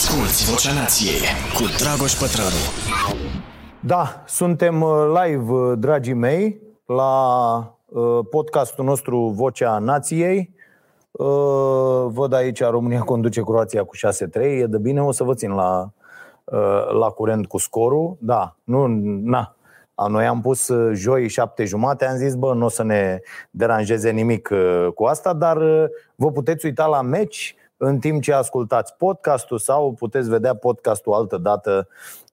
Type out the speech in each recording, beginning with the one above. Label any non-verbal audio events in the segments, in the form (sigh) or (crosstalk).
Asculți Vocea Nației cu Dragoș Pătrălu. Da, suntem uh, live, uh, dragii mei, la uh, podcastul nostru Vocea Nației. Văd aici România conduce Croația cu 6-3. E de bine, o să vă țin la, la curent cu scorul. Da, nu, na, noi am pus joi șapte jumate, am zis, bă, nu o să ne deranjeze nimic cu asta, dar vă puteți uita la meci în timp ce ascultați podcastul sau puteți vedea podcastul altă dată uh,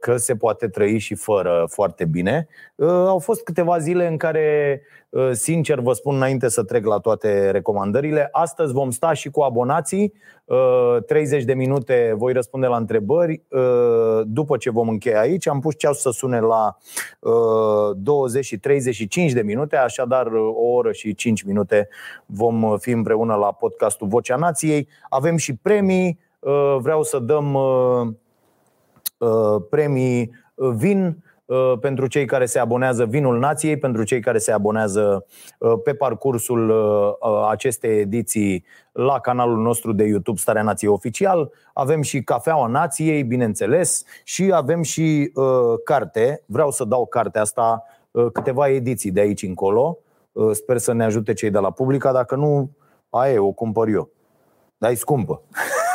că se poate trăi și fără foarte bine. Uh, au fost câteva zile în care Uh, sincer vă spun înainte să trec la toate recomandările, astăzi vom sta și cu abonații, 30 uh, de minute voi răspunde la întrebări. Uh, după ce vom încheia aici, am pus ceasul să sune la 20 și 35 de minute, așadar o oră și 5 minute vom fi împreună la podcastul Vocea Nației. Avem și premii, vreau să dăm premii vin Uh, pentru cei care se abonează Vinul Nației, pentru cei care se abonează uh, pe parcursul uh, acestei ediții la canalul nostru de YouTube Starea Nației Oficial. Avem și Cafeaua Nației, bineînțeles, și avem și carte. Vreau să dau cartea asta câteva ediții de aici încolo. Sper să ne ajute cei de la Publica, dacă nu, aia o cumpăr eu. Dar e scumpă. (laughs)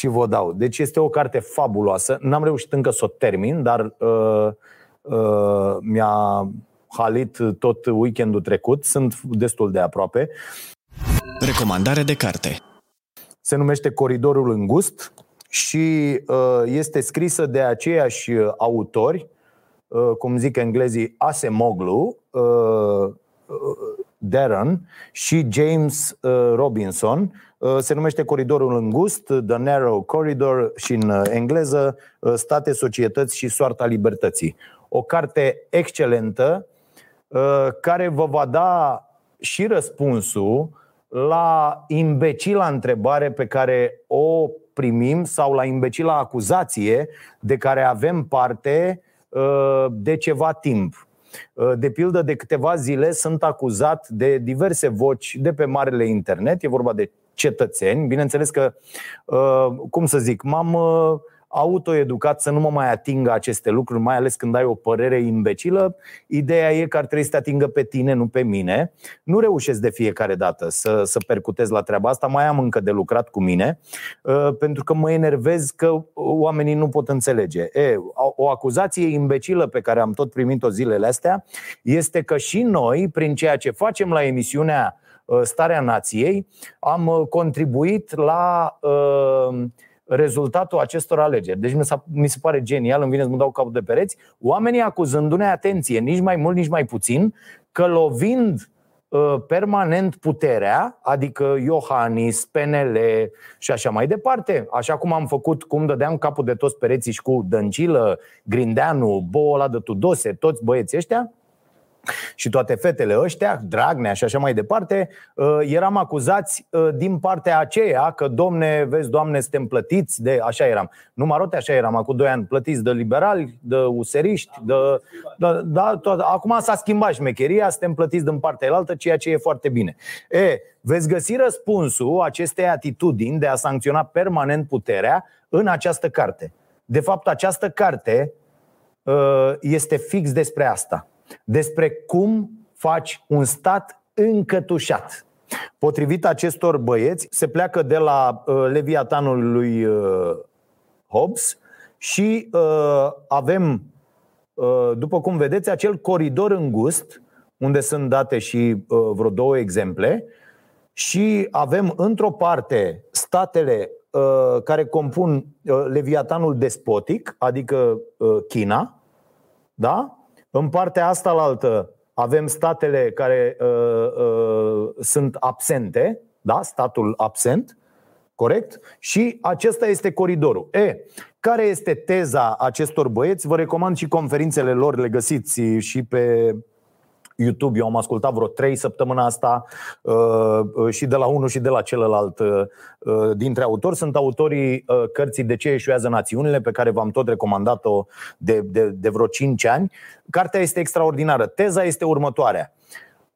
și vă dau. Deci este o carte fabuloasă. N-am reușit încă să o termin, dar uh, uh, mi-a halit tot weekendul trecut. Sunt destul de aproape. Recomandare de carte. Se numește Coridorul Îngust și uh, este scrisă de aceiași autori, uh, cum zic englezii, Asemoglu, uh, uh, Darren și James uh, Robinson Uh, se numește Coridorul Îngust, The Narrow Corridor și în uh, engleză uh, State, Societăți și Soarta Libertății. O carte excelentă care vă va da și răspunsul la imbecila întrebare pe care o primim sau la imbecila acuzație de care avem parte de ceva timp. De pildă, de câteva zile sunt acuzat de diverse voci de pe marele internet, e vorba de cetățeni. Bineînțeles că, uh, cum să zic, m-am uh, autoeducat să nu mă mai atingă aceste lucruri, mai ales când ai o părere imbecilă. Ideea e că ar trebui să te atingă pe tine, nu pe mine. Nu reușesc de fiecare dată să, să percutez la treaba asta, mai am încă de lucrat cu mine, uh, pentru că mă enervez că oamenii nu pot înțelege. E, o acuzație imbecilă pe care am tot primit-o zilele astea este că și noi, prin ceea ce facem la emisiunea Uh, starea nației, am uh, contribuit la uh, rezultatul acestor alegeri. Deci mi se pare genial, îmi vine să mă dau capul de pereți, oamenii acuzându-ne atenție, nici mai mult, nici mai puțin, că lovind permanent puterea, adică Iohannis, PNL și așa mai departe. Așa cum am făcut, cum dădeam capul de toți pereții și cu Dăncilă, Grindeanu, Bola de Tudose, toți băieții ăștia, și toate fetele ăștia, Dragnea și așa mai departe, uh, eram acuzați uh, din partea aceea că, domne, vezi, doamne, suntem plătiți de... Așa eram. Nu marote, așa eram, acum doi ani, plătiți de liberali, de useriști, de... de da, tot, acum s-a schimbat șmecheria, suntem plătiți din partea elaltă, ceea ce e foarte bine. E, veți găsi răspunsul acestei atitudini de a sancționa permanent puterea în această carte. De fapt, această carte uh, este fix despre asta despre cum faci un stat încătușat. Potrivit acestor băieți, se pleacă de la uh, Leviatanul lui uh, Hobbes și uh, avem, uh, după cum vedeți, acel coridor îngust, unde sunt date și uh, vreo două exemple, și avem într-o parte statele uh, care compun uh, Leviatanul despotic, adică uh, China, da? În partea asta la altă avem statele care uh, uh, sunt absente, da? statul absent, corect? Și acesta este coridorul. E, care este teza acestor băieți? Vă recomand și conferințele lor, le găsiți și pe YouTube, eu am ascultat vreo trei săptămâna asta uh, uh, și de la unul și de la celălalt uh, dintre autori. Sunt autorii cărții De ce eșuează națiunile, pe care v-am tot recomandat-o de, de, de vreo 5 ani. Cartea este extraordinară. Teza este următoarea.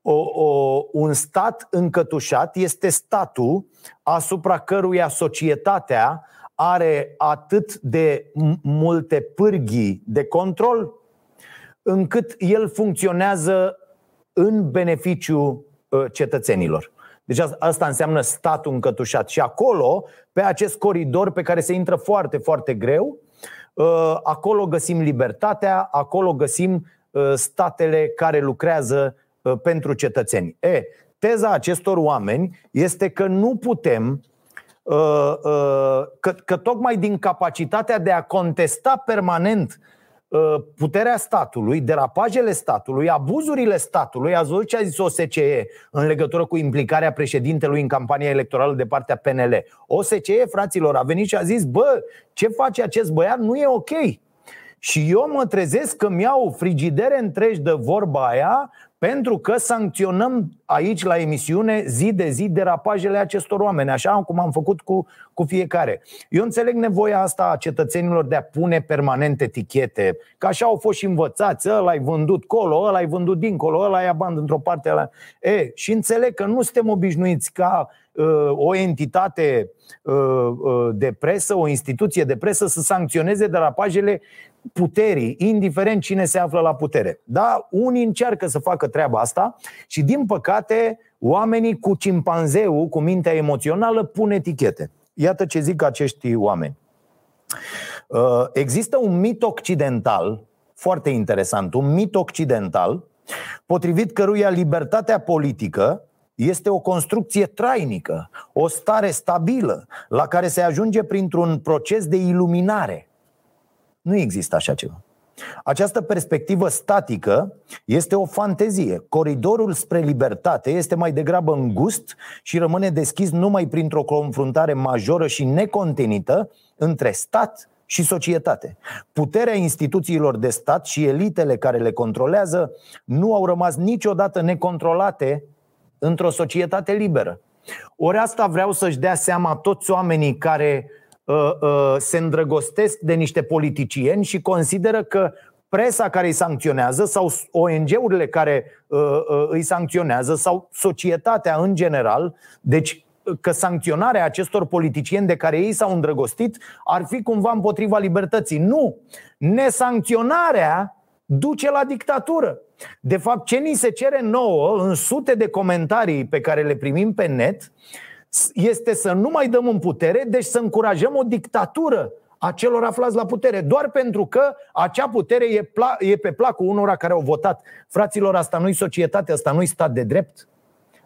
O, o, un stat încătușat este statul asupra căruia societatea are atât de multe pârghii de control încât el funcționează în beneficiu ă, cetățenilor. Deci asta înseamnă statul încătușat. Și acolo, pe acest coridor pe care se intră foarte, foarte greu, ă, acolo găsim libertatea, acolo găsim ă, statele care lucrează pentru cetățeni. E, teza acestor oameni este că nu putem că, că tocmai din capacitatea de a contesta permanent Uh, puterea statului, derapajele statului, abuzurile statului, ați văzut ce a zis OSCE în legătură cu implicarea președintelui în campania electorală de partea PNL. OSCE, fraților, a venit și a zis, bă, ce face acest băiat nu e ok. Și eu mă trezesc că mi-au frigidere întregi de vorba aia pentru că sancționăm aici la emisiune zi de zi derapajele acestor oameni, așa cum am făcut cu, cu fiecare. Eu înțeleg nevoia asta a cetățenilor de a pune permanent etichete, că așa au fost și învățați, ăla ai vândut colo, ăla ai vândut dincolo, ăla ai bani într-o parte. Ăla... E, și înțeleg că nu suntem obișnuiți ca uh, o entitate uh, uh, de presă, o instituție de presă să sancționeze derapajele puterii, indiferent cine se află la putere. Da, unii încearcă să facă treaba asta și, din păcate, oamenii cu cimpanzeu, cu mintea emoțională, pun etichete. Iată ce zic acești oameni. Uh, există un mit occidental, foarte interesant, un mit occidental, potrivit căruia libertatea politică este o construcție trainică, o stare stabilă, la care se ajunge printr-un proces de iluminare. Nu există așa ceva. Această perspectivă statică este o fantezie. Coridorul spre libertate este mai degrabă îngust și rămâne deschis numai printr-o confruntare majoră și necontenită între stat și societate. Puterea instituțiilor de stat și elitele care le controlează nu au rămas niciodată necontrolate într-o societate liberă. Ori asta vreau să-și dea seama toți oamenii care Uh, uh, se îndrăgostesc de niște politicieni și consideră că presa care îi sancționează sau ONG-urile care uh, îi sancționează sau societatea în general, deci că sancționarea acestor politicieni de care ei s-au îndrăgostit ar fi cumva împotriva libertății. Nu! Nesancționarea duce la dictatură. De fapt, ce ni se cere nouă în sute de comentarii pe care le primim pe net este să nu mai dăm în putere, deci să încurajăm o dictatură a celor aflați la putere, doar pentru că acea putere e, pla- e pe placul unora care au votat. Fraților, asta nu-i societate, asta nu-i stat de drept.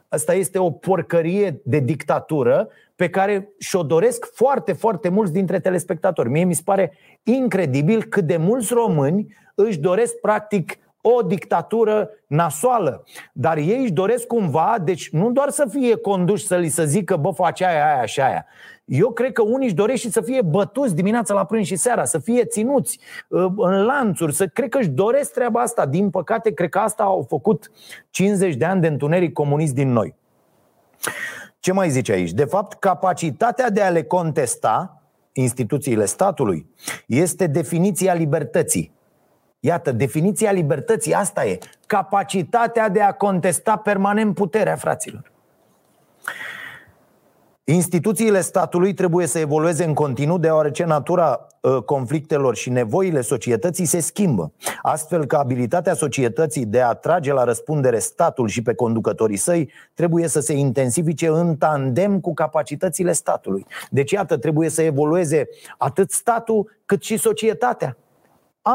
Asta este o porcărie de dictatură pe care și-o doresc foarte, foarte mulți dintre telespectatori. Mie mi se pare incredibil cât de mulți români își doresc practic o dictatură nasoală. Dar ei își doresc cumva, deci nu doar să fie conduși să li se zică, bă, face aia, aia și aia. Eu cred că unii își doresc și să fie bătuți dimineața la prânz și seara, să fie ținuți uh, în lanțuri, să cred că își doresc treaba asta. Din păcate, cred că asta au făcut 50 de ani de întuneric comunist din noi. Ce mai zice aici? De fapt, capacitatea de a le contesta instituțiile statului este definiția libertății. Iată, definiția libertății asta e. Capacitatea de a contesta permanent puterea, fraților. Instituțiile statului trebuie să evolueze în continuu deoarece natura ă, conflictelor și nevoile societății se schimbă, astfel că abilitatea societății de a trage la răspundere statul și pe conducătorii săi trebuie să se intensifice în tandem cu capacitățile statului. Deci, iată, trebuie să evolueze atât statul cât și societatea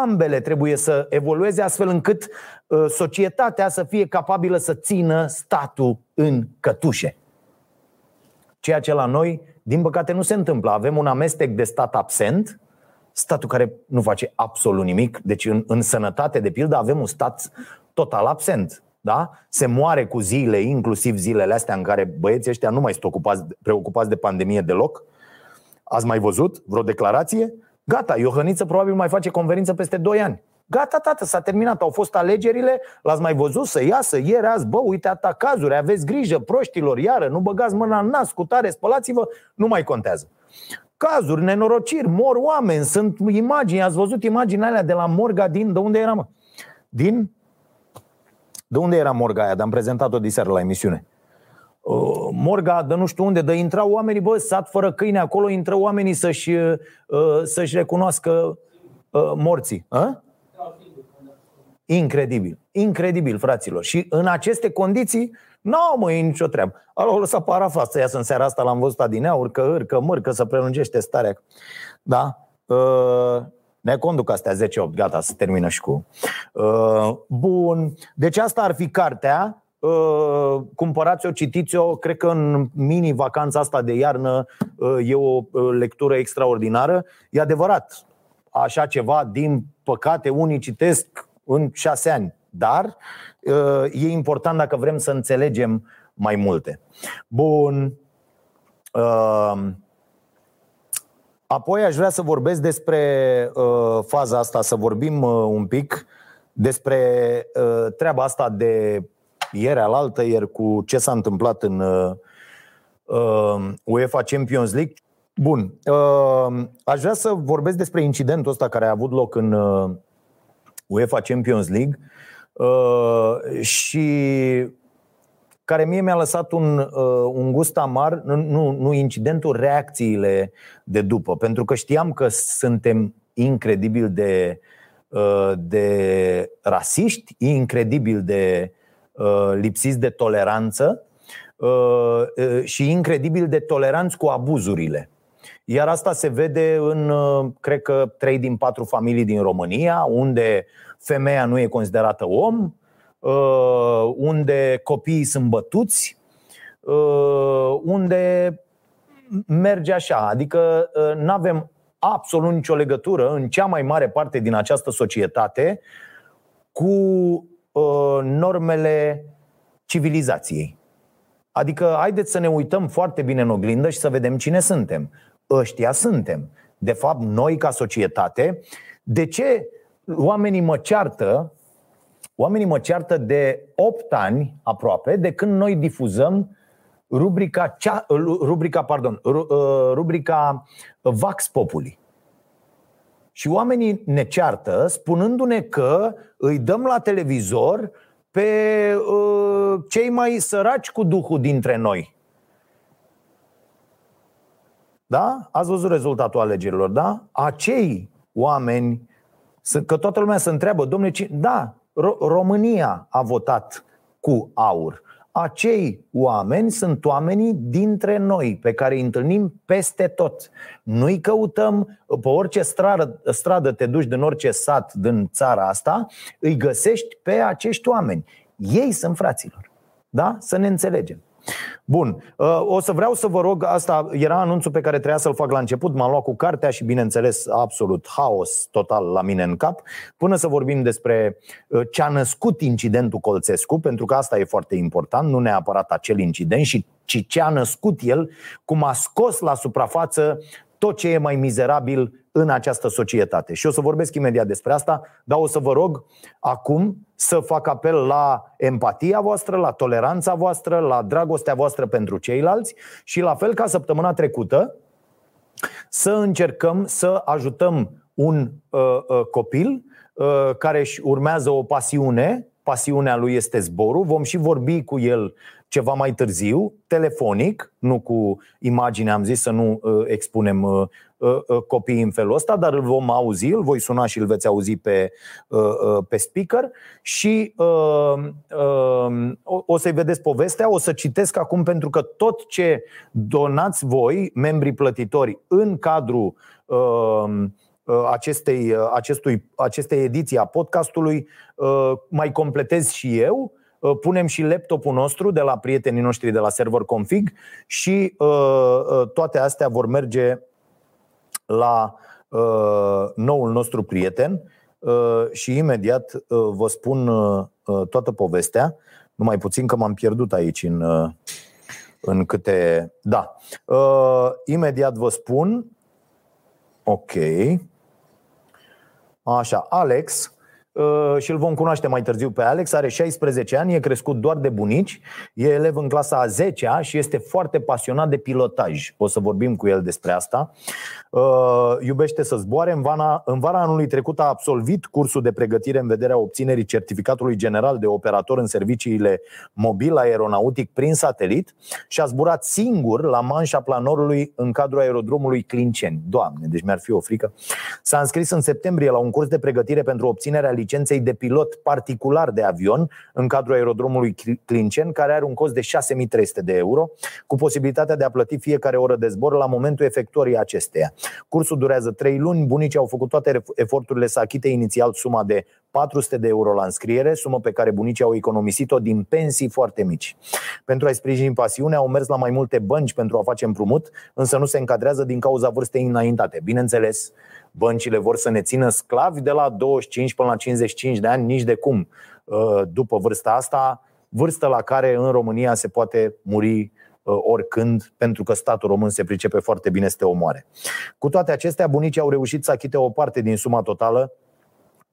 ambele trebuie să evolueze astfel încât uh, societatea să fie capabilă să țină statul în cătușe. Ceea ce la noi, din păcate, nu se întâmplă. Avem un amestec de stat absent, statul care nu face absolut nimic. Deci, în, în sănătate, de pildă, avem un stat total absent. Da? Se moare cu zile, inclusiv zilele astea în care băieții ăștia nu mai sunt ocupați, preocupați de pandemie deloc. Ați mai văzut vreo declarație? Gata, Iohăniță probabil mai face conferință peste 2 ani. Gata, tată, s-a terminat, au fost alegerile, l-ați mai văzut să iasă ieri azi, bă, uite atâta cazuri, aveți grijă, proștilor, iară, nu băgați mâna în nas, cu tare, spălați-vă, nu mai contează. Cazuri, nenorociri, mor oameni, sunt imagini, ați văzut imaginea alea de la morga din, de unde era, mă? Din? De unde era morga aia? Dar am prezentat-o diseară la emisiune. Uh, morga de nu știu unde, de intrau oamenii, bă, sat fără câine, acolo intră oamenii să-și, uh, să-și recunoască uh, morții. A? Incredibil, incredibil, fraților. Și în aceste condiții, n-au mă nicio treabă. Au lăsat parafa să iasă în seara asta, l-am văzut adineauri, că hârcă, mârcă, să prelungește starea. Da? Uh, ne conduc astea 10-8, gata, să termină și cu. Uh, bun. Deci asta ar fi cartea. Uh, cumpărați-o, citiți-o. Cred că în mini-vacanța asta de iarnă uh, e o uh, lectură extraordinară. E adevărat, așa ceva, din păcate, unii citesc în șase ani. Dar uh, e important dacă vrem să înțelegem mai multe. Bun. Uh, Apoi aș vrea să vorbesc despre uh, faza asta, să vorbim uh, un pic despre uh, treaba asta de ieri alaltă, ieri cu ce s-a întâmplat în uh, uh, UEFA Champions League. Bun, uh, aș vrea să vorbesc despre incidentul ăsta care a avut loc în uh, UEFA Champions League uh, și care mie mi-a lăsat un, uh, un gust amar, nu, nu incidentul, reacțiile de după. Pentru că știam că suntem incredibil de, uh, de rasiști, incredibil de uh, lipsiți de toleranță uh, uh, și incredibil de toleranți cu abuzurile. Iar asta se vede în, uh, cred că, trei din patru familii din România, unde femeia nu e considerată om, Uh, unde copiii sunt bătuți, uh, unde merge așa. Adică uh, nu avem absolut nicio legătură în cea mai mare parte din această societate cu normele civilizației. Adică haideți să ne uităm foarte bine în oglindă și să vedem cine suntem. Ăștia suntem. De fapt, noi ca societate, de ce oamenii mă ceartă Oamenii mă ceartă de 8 ani aproape de când noi difuzăm rubrica, cea, rubrica, pardon, uh, rubrica Vax Populi. Și oamenii ne ceartă spunându-ne că îi dăm la televizor pe uh, cei mai săraci cu duhul dintre noi. Da? Ați văzut rezultatul alegerilor, da? Acei oameni, că toată lumea se întreabă, domnule, da, România a votat cu aur. Acei oameni sunt oamenii dintre noi pe care îi întâlnim peste tot. Nu-i căutăm pe orice stradă, stradă te duci din orice sat din țara asta, îi găsești pe acești oameni. Ei sunt fraților. Da? Să ne înțelegem. Bun, uh, o să vreau să vă rog, asta era anunțul pe care trebuia să-l fac la început, m-am luat cu cartea și bineînțeles absolut haos total la mine în cap, până să vorbim despre uh, ce a născut incidentul Colțescu, pentru că asta e foarte important, nu neapărat acel incident, și ci ce a născut el, cum a scos la suprafață tot ce e mai mizerabil în această societate. Și o să vorbesc imediat despre asta, dar o să vă rog acum să fac apel la empatia voastră, la toleranța voastră, la dragostea voastră pentru ceilalți și la fel ca săptămâna trecută să încercăm să ajutăm un uh, uh, copil uh, care își urmează o pasiune, pasiunea lui este zborul, vom și vorbi cu el ceva mai târziu, telefonic, nu cu imagine, am zis să nu uh, expunem uh, uh, uh, copiii în felul ăsta, dar îl vom auzi, îl voi suna și îl veți auzi pe, uh, uh, pe speaker și uh, uh, o, o să-i vedeți povestea. O să citesc acum pentru că tot ce donați voi, membrii plătitori, în cadrul uh, uh acestei, uh, acestui, acestei ediții a podcastului, mai completez și eu Uh, punem și laptopul nostru de la prietenii noștri de la server config și uh, uh, toate astea vor merge la noul nostru prieten și imediat vă spun toată povestea, numai puțin că m-am pierdut aici în, în câte... Da. Imediat vă spun Ok. Așa, Alex Uh, și îl vom cunoaște mai târziu pe Alex. Are 16 ani, e crescut doar de bunici, e elev în clasa a 10 și este foarte pasionat de pilotaj. O să vorbim cu el despre asta. Uh, iubește să zboare. În vara, în vara anului trecut a absolvit cursul de pregătire în vederea obținerii certificatului general de operator în serviciile mobil aeronautic prin satelit și a zburat singur la manșa planorului în cadrul aerodromului Clinceni. Doamne, deci mi-ar fi o frică. S-a înscris în septembrie la un curs de pregătire pentru obținerea licenței de pilot particular de avion în cadrul aerodromului Clincen, care are un cost de 6300 de euro, cu posibilitatea de a plăti fiecare oră de zbor la momentul efectuării acesteia. Cursul durează 3 luni, bunicii au făcut toate eforturile să achite inițial suma de 400 de euro la înscriere, sumă pe care bunicii au economisit-o din pensii foarte mici. Pentru a-i sprijini pasiunea, au mers la mai multe bănci pentru a face împrumut, însă nu se încadrează din cauza vârstei înaintate. Bineînțeles, băncile vor să ne țină sclavi de la 25 până la 55 de ani, nici de cum. Uh, după vârsta asta, vârstă la care în România se poate muri uh, oricând, pentru că statul român se pricepe foarte bine să te omoare. Cu toate acestea, bunicii au reușit să achite o parte din suma totală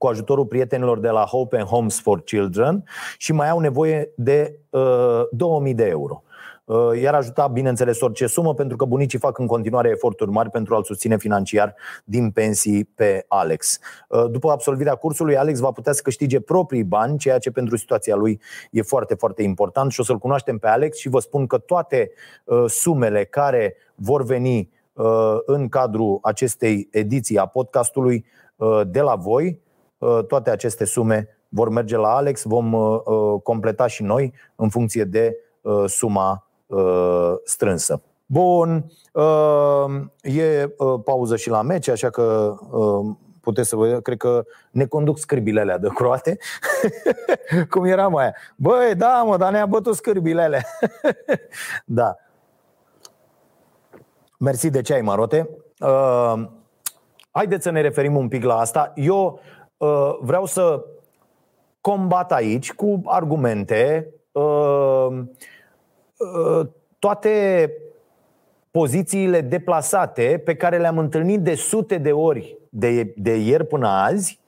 cu ajutorul prietenilor de la Hope and Homes for Children și mai au nevoie de uh, 2000 de euro. Uh, iar ajuta, bineînțeles, orice sumă, pentru că bunicii fac în continuare eforturi mari pentru a-l susține financiar din pensii pe Alex. Uh, după absolvirea cursului, Alex va putea să câștige proprii bani, ceea ce pentru situația lui e foarte, foarte important și o să-l cunoaștem pe Alex și vă spun că toate uh, sumele care vor veni în cadrul acestei ediții a podcastului de la voi, toate aceste sume vor merge la Alex, vom completa și noi în funcție de suma uh, strânsă. Bun, uh, e uh, pauză și la meci, așa că uh, puteți să vă cred că ne conduc scârbile alea de croate. (laughs) Cum era mai Băi, da, mă, dar ne-a bătut scârbile alea. (laughs) da. Mersi de ceai, Marote. Uh, haideți să ne referim un pic la asta. Eu uh, vreau să combat aici cu argumente uh, toate pozițiile deplasate pe care le-am întâlnit de sute de ori de, de ieri până azi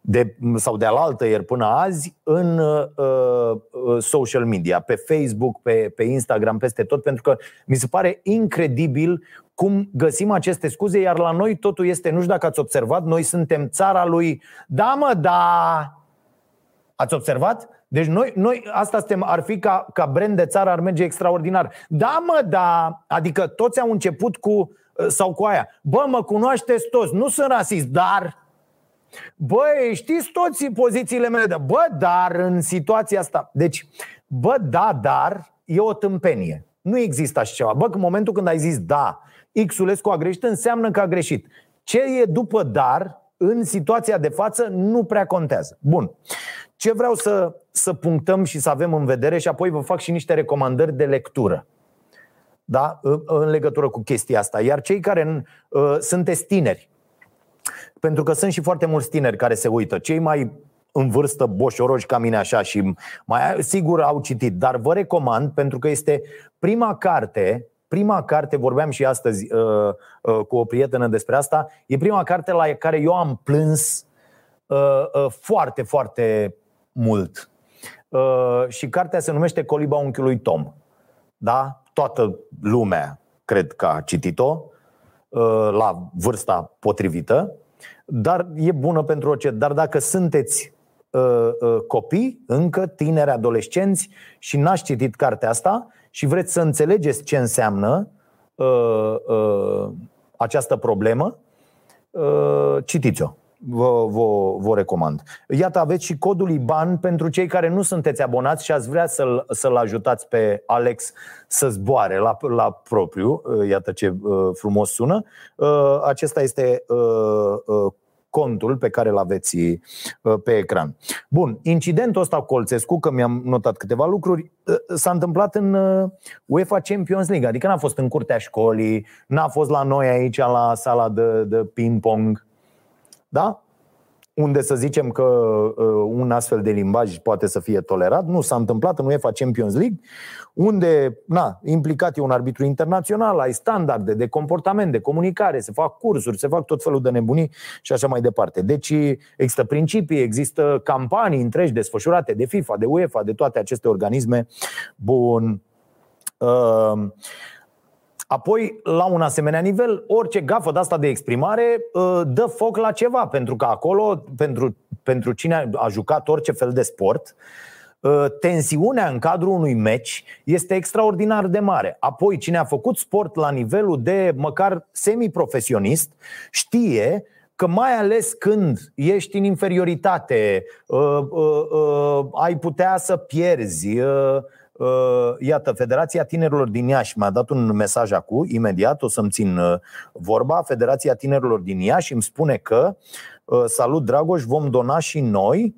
de, sau de alaltă ieri până azi în uh, uh, social media, pe Facebook, pe, pe Instagram, peste tot, pentru că mi se pare incredibil cum găsim aceste scuze, iar la noi totul este, nu știu dacă ați observat, noi suntem țara lui, da mă, da, ați observat? Deci noi, noi asta suntem, ar fi ca, ca brand de țară, ar merge extraordinar. Da, mă, da, adică toți au început cu, uh, sau cu aia. Bă, mă cunoașteți toți, nu sunt rasist, dar... Băi, știți toți pozițiile mele de Bă, dar în situația asta Deci, bă, da, dar E o tâmpenie Nu există așa ceva Bă, în momentul când ai zis da Xulescu a greșit, înseamnă că a greșit Ce e după dar În situația de față nu prea contează Bun ce vreau să, să punctăm și să avem în vedere și apoi vă fac și niște recomandări de lectură da? în legătură cu chestia asta. Iar cei care uh, sunteți tineri, pentru că sunt și foarte mulți tineri care se uită, cei mai în vârstă boșoroși ca mine așa și mai sigur au citit, dar vă recomand pentru că este prima carte prima carte, vorbeam și astăzi uh, uh, cu o prietenă despre asta, e prima carte la care eu am plâns uh, uh, foarte, foarte mult. Uh, și cartea se numește Coliba unchiului Tom. Da? Toată lumea cred că a citit-o uh, la vârsta potrivită, dar e bună pentru orice. Dar dacă sunteți uh, copii, încă tineri, adolescenți și n-ați citit cartea asta și vreți să înțelegeți ce înseamnă această problemă, citiți-o vă, vă, vă recomand. Iată, aveți și codul IBAN pentru cei care nu sunteți abonați și ați vrea să-l, să-l ajutați pe Alex să zboare la, la propriu. Iată ce uh, frumos sună. Uh, acesta este uh, contul pe care îl aveți pe ecran. Bun, incidentul ăsta cu Colțescu, că mi-am notat câteva lucruri, s-a întâmplat în UEFA Champions League, adică n-a fost în curtea școlii, n-a fost la noi aici la sala de, de ping-pong, da? Unde să zicem că uh, un astfel de limbaj poate să fie tolerat. Nu s-a întâmplat în UEFA Champions League, unde na, implicat e un arbitru internațional, ai standarde de comportament, de comunicare, se fac cursuri, se fac tot felul de nebunii și așa mai departe. Deci există principii, există campanii întregi desfășurate de FIFA, de UEFA, de toate aceste organisme. Bun. Uh, Apoi, la un asemenea nivel, orice gafă de asta de exprimare uh, dă foc la ceva, pentru că acolo, pentru, pentru cine a jucat orice fel de sport, uh, tensiunea în cadrul unui meci este extraordinar de mare. Apoi, cine a făcut sport la nivelul de măcar semi-profesionist știe că mai ales când ești în inferioritate, uh, ai putea să pierzi, Uh, iată, Federația Tinerilor din Iași mi-a dat un mesaj acum, imediat o să-mi țin uh, vorba. Federația Tinerilor din Iași îmi spune că uh, Salut Dragoș, vom dona și noi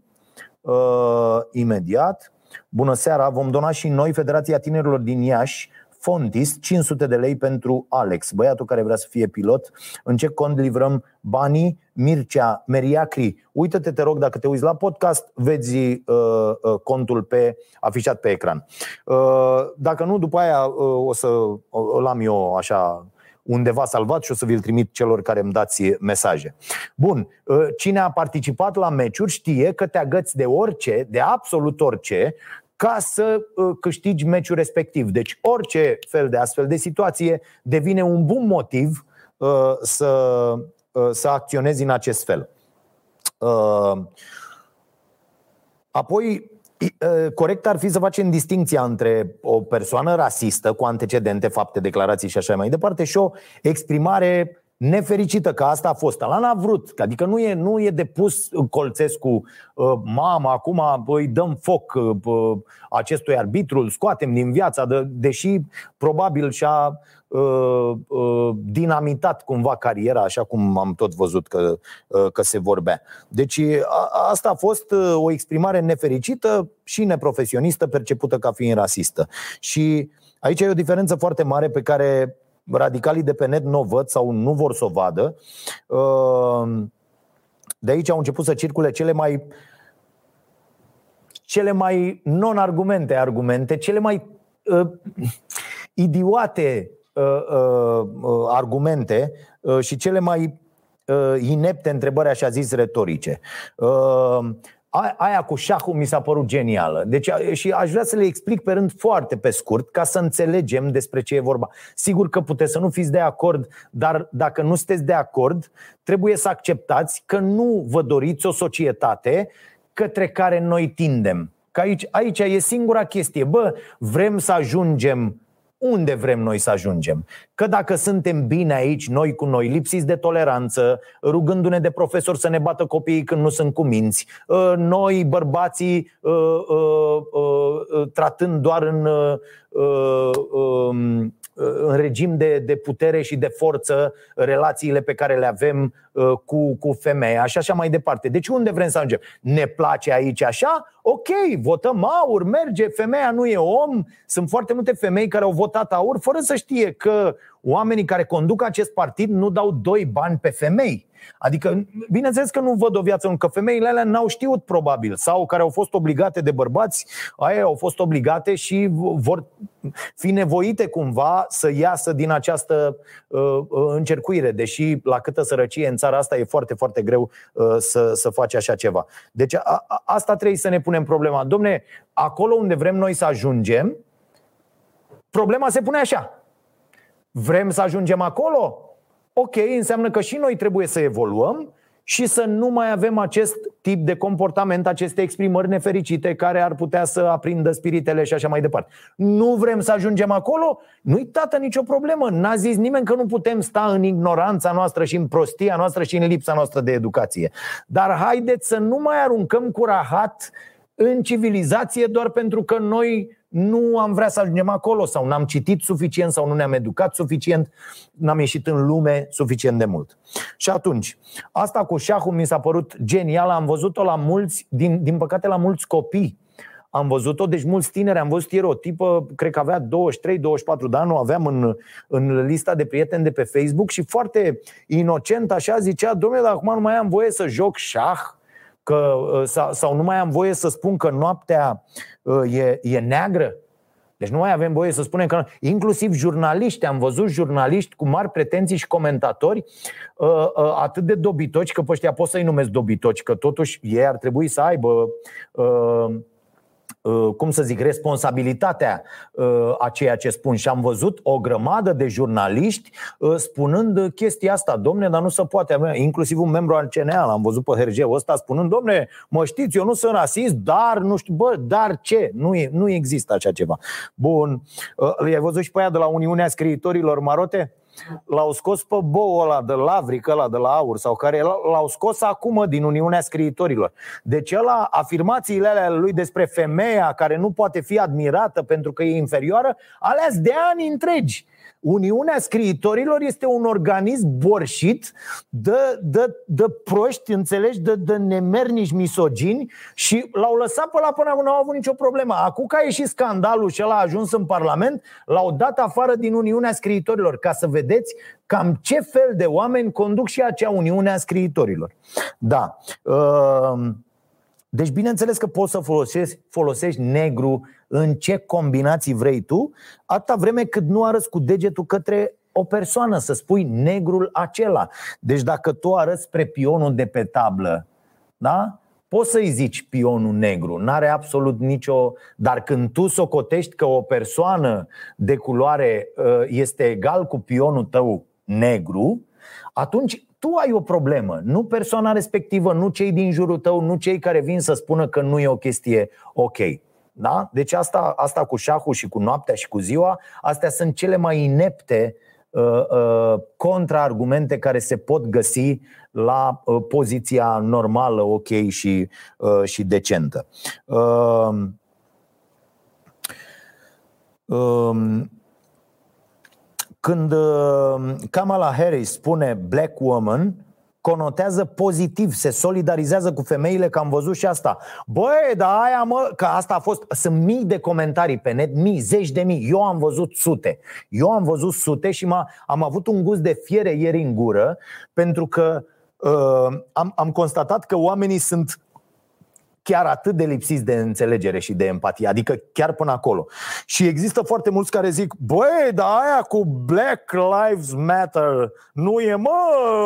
imediat. Bună seara, vom dona și noi Federația Tinerilor din Iași Fontis, 500 de lei pentru Alex, băiatul care vrea să fie pilot. În ce cont livrăm banii? Mircea Meriacri. Uită-te, te rog, dacă te uiți la podcast, vezi uh, uh, contul pe afișat pe ecran. Uh, dacă nu, după aia uh, o să îl am eu așa undeva salvat și o să vi-l trimit celor care îmi dați mesaje. Bun, uh, cine a participat la meciuri știe că te agăți de orice, de absolut orice, ca să uh, câștigi meciul respectiv. Deci orice fel de astfel de situație devine un bun motiv uh, să, uh, să acționezi în acest fel. Apoi, corect ar fi să facem distinția între o persoană rasistă cu antecedente, fapte, declarații și așa mai departe și o exprimare nefericită că asta a fost. Ala n-a vrut, adică nu e, nu e de pus Colțescu, uh, mamă, acum îi dăm foc uh, acestui arbitru, îl scoatem din viața, de, deși probabil și-a uh, dinamitat cumva cariera, așa cum am tot văzut că, că se vorbea. Deci a, asta a fost o exprimare nefericită și neprofesionistă, percepută ca fiind rasistă. Și aici e o diferență foarte mare pe care radicalii de pe net nu o văd sau nu vor să o vadă. Uh, de aici au început să circule cele mai cele mai non-argumente argumente, cele mai uh, idiote uh, uh, uh, argumente uh, și cele mai uh, inepte întrebări, așa zis, retorice. Uh, aia cu șahul mi s-a părut genială. Deci, și aș vrea să le explic pe rând foarte pe scurt, ca să înțelegem despre ce e vorba. Sigur că puteți să nu fiți de acord, dar dacă nu sunteți de acord, trebuie să acceptați că nu vă doriți o societate către care noi tindem. Că aici, aici e singura chestie. Bă, vrem să ajungem unde vrem noi să ajungem. Că dacă suntem bine aici, noi cu noi, lipsiți de toleranță, rugându-ne de profesori să ne bată copiii când nu sunt cu minți, ă, noi, bărbații, ă, ă, tratând doar în în regim de, de putere și de forță relațiile pe care le avem uh, cu, cu femeia și așa mai departe. Deci unde vrem să ajungem? Ne place aici așa? Ok, votăm aur, merge, femeia nu e om. Sunt foarte multe femei care au votat aur fără să știe că oamenii care conduc acest partid nu dau doi bani pe femei. Adică, bineînțeles că nu văd o viață că femeile alea n-au știut probabil sau care au fost obligate de bărbați, aia au fost obligate și vor fi nevoite cumva să iasă din această uh, uh, încercuire, deși la câtă sărăcie în țara asta e foarte, foarte greu uh, să, să faci așa ceva. Deci a, a, asta trebuie să ne punem problema. Domne, acolo unde vrem noi să ajungem, problema se pune așa. Vrem să ajungem acolo? ok, înseamnă că și noi trebuie să evoluăm și să nu mai avem acest tip de comportament, aceste exprimări nefericite care ar putea să aprindă spiritele și așa mai departe. Nu vrem să ajungem acolo? Nu-i tată nicio problemă. N-a zis nimeni că nu putem sta în ignoranța noastră și în prostia noastră și în lipsa noastră de educație. Dar haideți să nu mai aruncăm cu rahat în civilizație doar pentru că noi nu am vrea să ajungem acolo sau n-am citit suficient sau nu ne-am educat suficient, n-am ieșit în lume suficient de mult. Și atunci, asta cu șahul mi s-a părut genial, am văzut-o la mulți, din, din păcate la mulți copii. Am văzut-o, deci mulți tineri, am văzut ieri o tipă, cred că avea 23-24 de ani, o aveam în, în lista de prieteni de pe Facebook și foarte inocent așa zicea, domnule, dar acum nu mai am voie să joc șah Că, sau, sau nu mai am voie să spun că noaptea e, e neagră? Deci nu mai avem voie să spunem că inclusiv jurnaliști, am văzut jurnaliști cu mari pretenții și comentatori uh, uh, atât de dobitoci, că pe ăștia pot să-i numesc dobitoci, că totuși ei ar trebui să aibă uh, Uh, cum să zic, responsabilitatea uh, a ceea ce spun și am văzut o grămadă de jurnaliști uh, spunând chestia asta, domne, dar nu se poate, inclusiv un membru al CNA, l-am văzut pe Hergeu ăsta spunând, domne, mă știți, eu nu sunt rasist, dar nu știu, bă, dar ce? Nu, e, nu există așa ceva. Bun, i-ai văzut și pe aia de la Uniunea Scriitorilor Marote? L-au scos pe bou ăla de lavric, ăla de la aur sau care l-au scos acum din Uniunea Scriitorilor. Deci ăla, afirmațiile alea lui despre femeia care nu poate fi admirată pentru că e inferioară, alea de ani întregi. Uniunea Scriitorilor este un organism borșit de, de, de proști, înțelegi, de, de nemernici misogini și l-au lăsat pe la până acum, nu au avut nicio problemă. Acum că a ieșit scandalul și el a ajuns în Parlament, l-au dat afară din Uniunea Scriitorilor, ca să vedeți cam ce fel de oameni conduc și acea Uniune a Scriitorilor. Da. Uh... Deci, bineînțeles că poți să folosești, folosești negru în ce combinații vrei tu, atâta vreme cât nu arăți cu degetul către o persoană, să spui negrul acela. Deci dacă tu arăți spre pionul de pe tablă, da? Poți să-i zici pionul negru, n-are absolut nicio... Dar când tu socotești că o persoană de culoare ă, este egal cu pionul tău negru, atunci tu ai o problemă, nu persoana respectivă, nu cei din jurul tău, nu cei care vin să spună că nu e o chestie ok. Da? Deci asta, asta cu șahul și cu noaptea și cu ziua, astea sunt cele mai inepte uh, uh, contraargumente care se pot găsi la uh, poziția normală, ok și, uh, și decentă. Uh, uh, când uh, Kamala Harris spune black woman, conotează pozitiv, se solidarizează cu femeile, că am văzut și asta. Băi, da aia mă, că asta a fost, sunt mii de comentarii pe net, mii, zeci de mii, eu am văzut sute. Eu am văzut sute și m- am avut un gust de fiere ieri în gură, pentru că uh, am, am constatat că oamenii sunt chiar atât de lipsiți de înțelegere și de empatie, adică chiar până acolo. Și există foarte mulți care zic, băi, dar aia cu Black Lives Matter nu e, mă,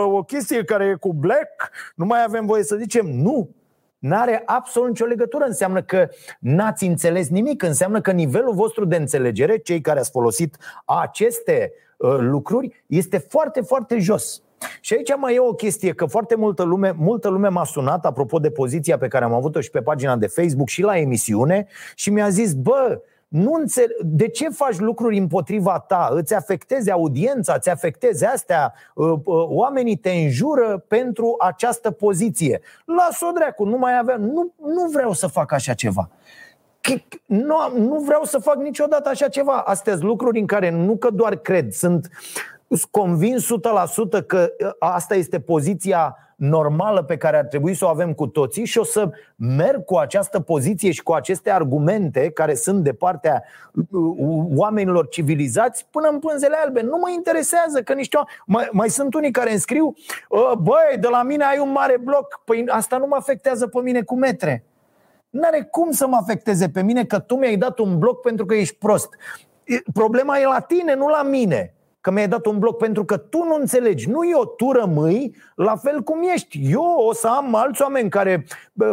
o chestie care e cu Black, nu mai avem voie să zicem, nu, N-are absolut nicio legătură. Înseamnă că n-ați înțeles nimic. Înseamnă că nivelul vostru de înțelegere, cei care ați folosit aceste uh, lucruri, este foarte, foarte jos. Și aici mai e o chestie, că foarte multă lume, multă lume m-a sunat apropo de poziția pe care am avut-o și pe pagina de Facebook și la emisiune și mi-a zis, bă, nu înțeleg, de ce faci lucruri împotriva ta? Îți afectezi audiența, îți afectezi astea, uh, uh, oamenii te înjură pentru această poziție. Las-o dreacu, nu mai avea, nu, nu vreau să fac așa ceva. Nu, nu vreau să fac niciodată așa ceva. Astea sunt lucruri în care nu că doar cred, sunt sunt convins 100% că ă, asta este poziția normală pe care ar trebui să o avem cu toții și o să merg cu această poziție și cu aceste argumente care sunt de partea ă, oamenilor civilizați până în pânzele albe. Nu mă interesează că niște mai, mai sunt unii care îmi scriu ă, Băi, de la mine ai un mare bloc. Păi asta nu mă afectează pe mine cu metre. N-are cum să mă afecteze pe mine că tu mi-ai dat un bloc pentru că ești prost. Problema e la tine, nu la mine că mi-ai dat un bloc pentru că tu nu înțelegi. Nu eu, tu rămâi la fel cum ești. Eu o să am alți oameni care,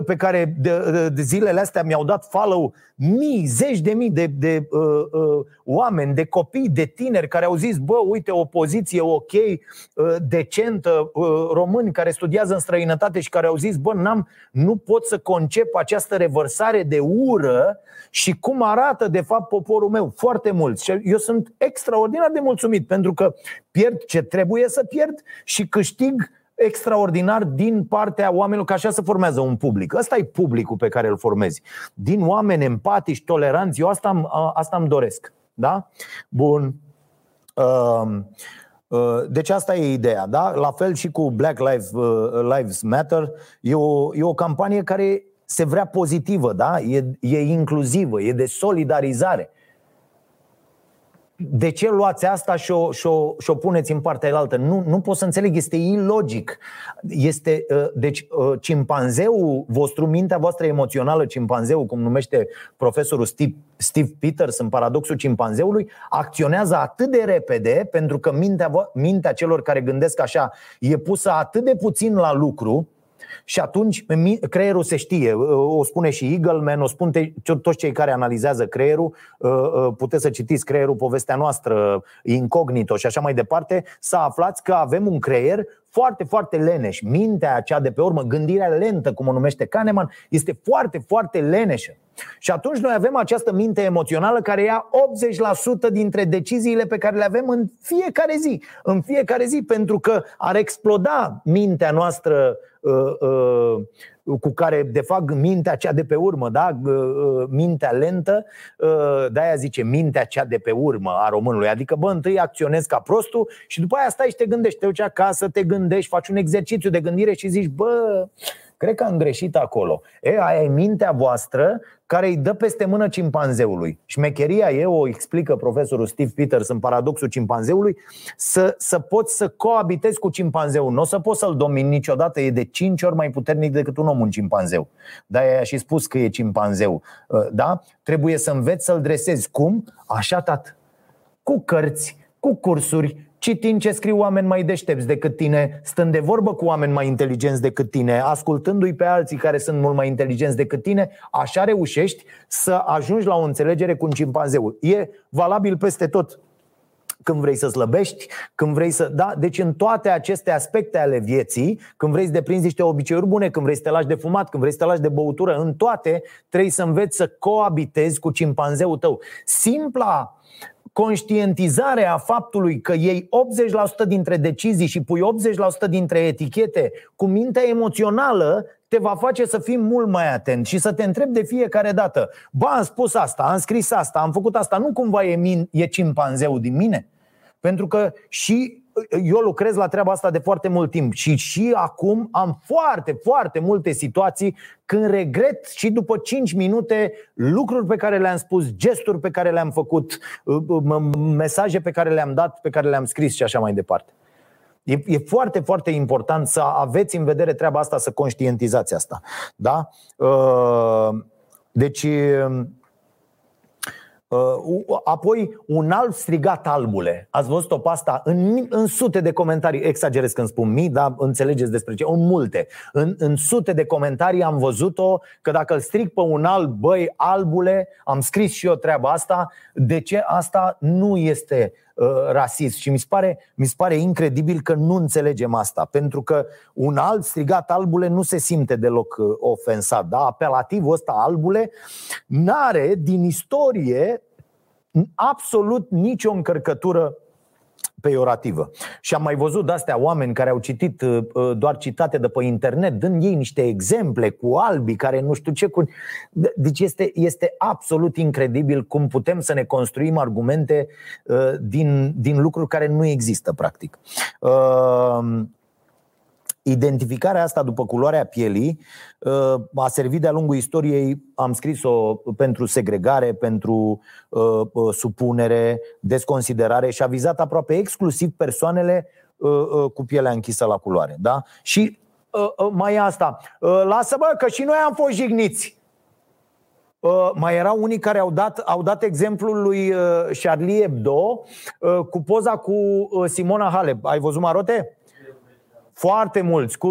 pe care de, de, de zilele astea mi-au dat follow mii, zeci de mii de, de uh, uh, oameni, de copii, de tineri care au zis, bă, uite, o poziție ok, uh, decentă, uh, români care studiază în străinătate și care au zis, bă, n-am, nu pot să concep această revărsare de ură și cum arată, de fapt, poporul meu. Foarte mulți. Și eu sunt extraordinar de mulțumit pentru că pierd ce trebuie să pierd și câștig extraordinar din partea oamenilor, că așa se formează un public. Ăsta e publicul pe care îl formezi. Din oameni empatici, toleranți, eu asta îmi, asta îmi doresc. Da? Bun. Deci asta e ideea, da? La fel și cu Black Lives, Lives Matter, e o, e o campanie care se vrea pozitivă, da? E, e inclusivă, e de solidarizare. De ce luați asta și o, și o, și o puneți în partea altă? Nu, nu pot să înțeleg, este ilogic. Este, uh, deci, uh, cimpanzeul vostru, mintea voastră emoțională, cimpanzeul, cum numește profesorul Steve, Steve Peters în paradoxul cimpanzeului, acționează atât de repede pentru că mintea, mintea celor care gândesc așa e pusă atât de puțin la lucru și atunci creierul se știe, o spune și Eagleman, o spun toți cei care analizează creierul, ă, ă, puteți să citiți creierul, povestea noastră, incognito și așa mai departe, să aflați că avem un creier foarte, foarte leneș. Mintea aceea de pe urmă, gândirea lentă, cum o numește Kahneman, este foarte, foarte leneșă. Și atunci noi avem această minte emoțională care ia 80% dintre deciziile pe care le avem în fiecare zi. În fiecare zi, pentru că ar exploda mintea noastră uh, uh, cu care, de fapt, mintea cea de pe urmă, da? mintea lentă, de-aia zice mintea cea de pe urmă a românului. Adică, bă, întâi acționezi ca prostul și după aia stai și te gândești, te duci acasă, te gândești, faci un exercițiu de gândire și zici, bă, Cred că am greșit acolo. E, aia e mintea voastră care îi dă peste mână cimpanzeului. Șmecheria e, o explică profesorul Steve Peters în paradoxul cimpanzeului, să, să poți să coabitezi cu cimpanzeul. Nu o să poți să-l domini niciodată, e de 5 ori mai puternic decât un om un cimpanzeu. Da, aia și spus că e cimpanzeu. Uh, da? Trebuie să înveți să-l dresezi. Cum? Așa, tat. Cu cărți, cu cursuri, citind ce scriu oameni mai deștepți decât tine, stând de vorbă cu oameni mai inteligenți decât tine, ascultându-i pe alții care sunt mult mai inteligenți decât tine, așa reușești să ajungi la o înțelegere cu un cimpanzeu. E valabil peste tot când vrei să slăbești, când vrei să. Da? Deci, în toate aceste aspecte ale vieții, când vrei să deprinzi niște obiceiuri bune, când vrei să te lași de fumat, când vrei să te lași de băutură, în toate trebuie să înveți să coabitezi cu cimpanzeul tău. Simpla conștientizare a faptului că iei 80% dintre decizii și pui 80% dintre etichete cu mintea emoțională te va face să fii mult mai atent și să te întrebi de fiecare dată Ba, am spus asta, am scris asta, am făcut asta, nu cumva e, min, e cimpanzeu din mine? Pentru că și eu lucrez la treaba asta de foarte mult timp și și acum am foarte, foarte multe situații când regret și după 5 minute lucruri pe care le-am spus, gesturi pe care le-am făcut, uh, uh, mesaje pe care le-am dat, pe care le-am scris și așa mai departe. E, e foarte, foarte important să aveți în vedere treaba asta, să conștientizați asta. Da? Uh, deci Uh, apoi un alt strigat albule. Ați văzut-o pe asta în, în sute de comentarii. Exagerez când spun mii, dar înțelegeți despre ce. În multe. În, în sute de comentarii am văzut-o că dacă îl strig pe un alb, băi, albule, am scris și eu treaba asta. De ce asta nu este uh, rasist? Și mi se, pare, mi se pare incredibil că nu înțelegem asta. Pentru că un alt strigat albule nu se simte deloc uh, ofensat. Da? Apelativul ăsta albule n-are din istorie absolut nicio încărcătură peiorativă. Și am mai văzut de-astea oameni care au citit uh, uh, doar citate de pe internet, dând ei niște exemple cu albii care nu știu ce. Cu... Deci este, este absolut incredibil cum putem să ne construim argumente uh, din, din lucruri care nu există, practic. Identificarea asta după culoarea pielii uh, a servit de-a lungul istoriei, am scris-o pentru segregare, pentru uh, uh, supunere, desconsiderare și a vizat aproape exclusiv persoanele cu pielea închisă la culoare. Da? Și mai e asta. Lasă bă, că și noi am fost jigniți. Mai erau unii care au dat, au dat exemplul lui Charlie Hebdo cu poza cu Simona Halep. Ai văzut Marote? Foarte mulți, cu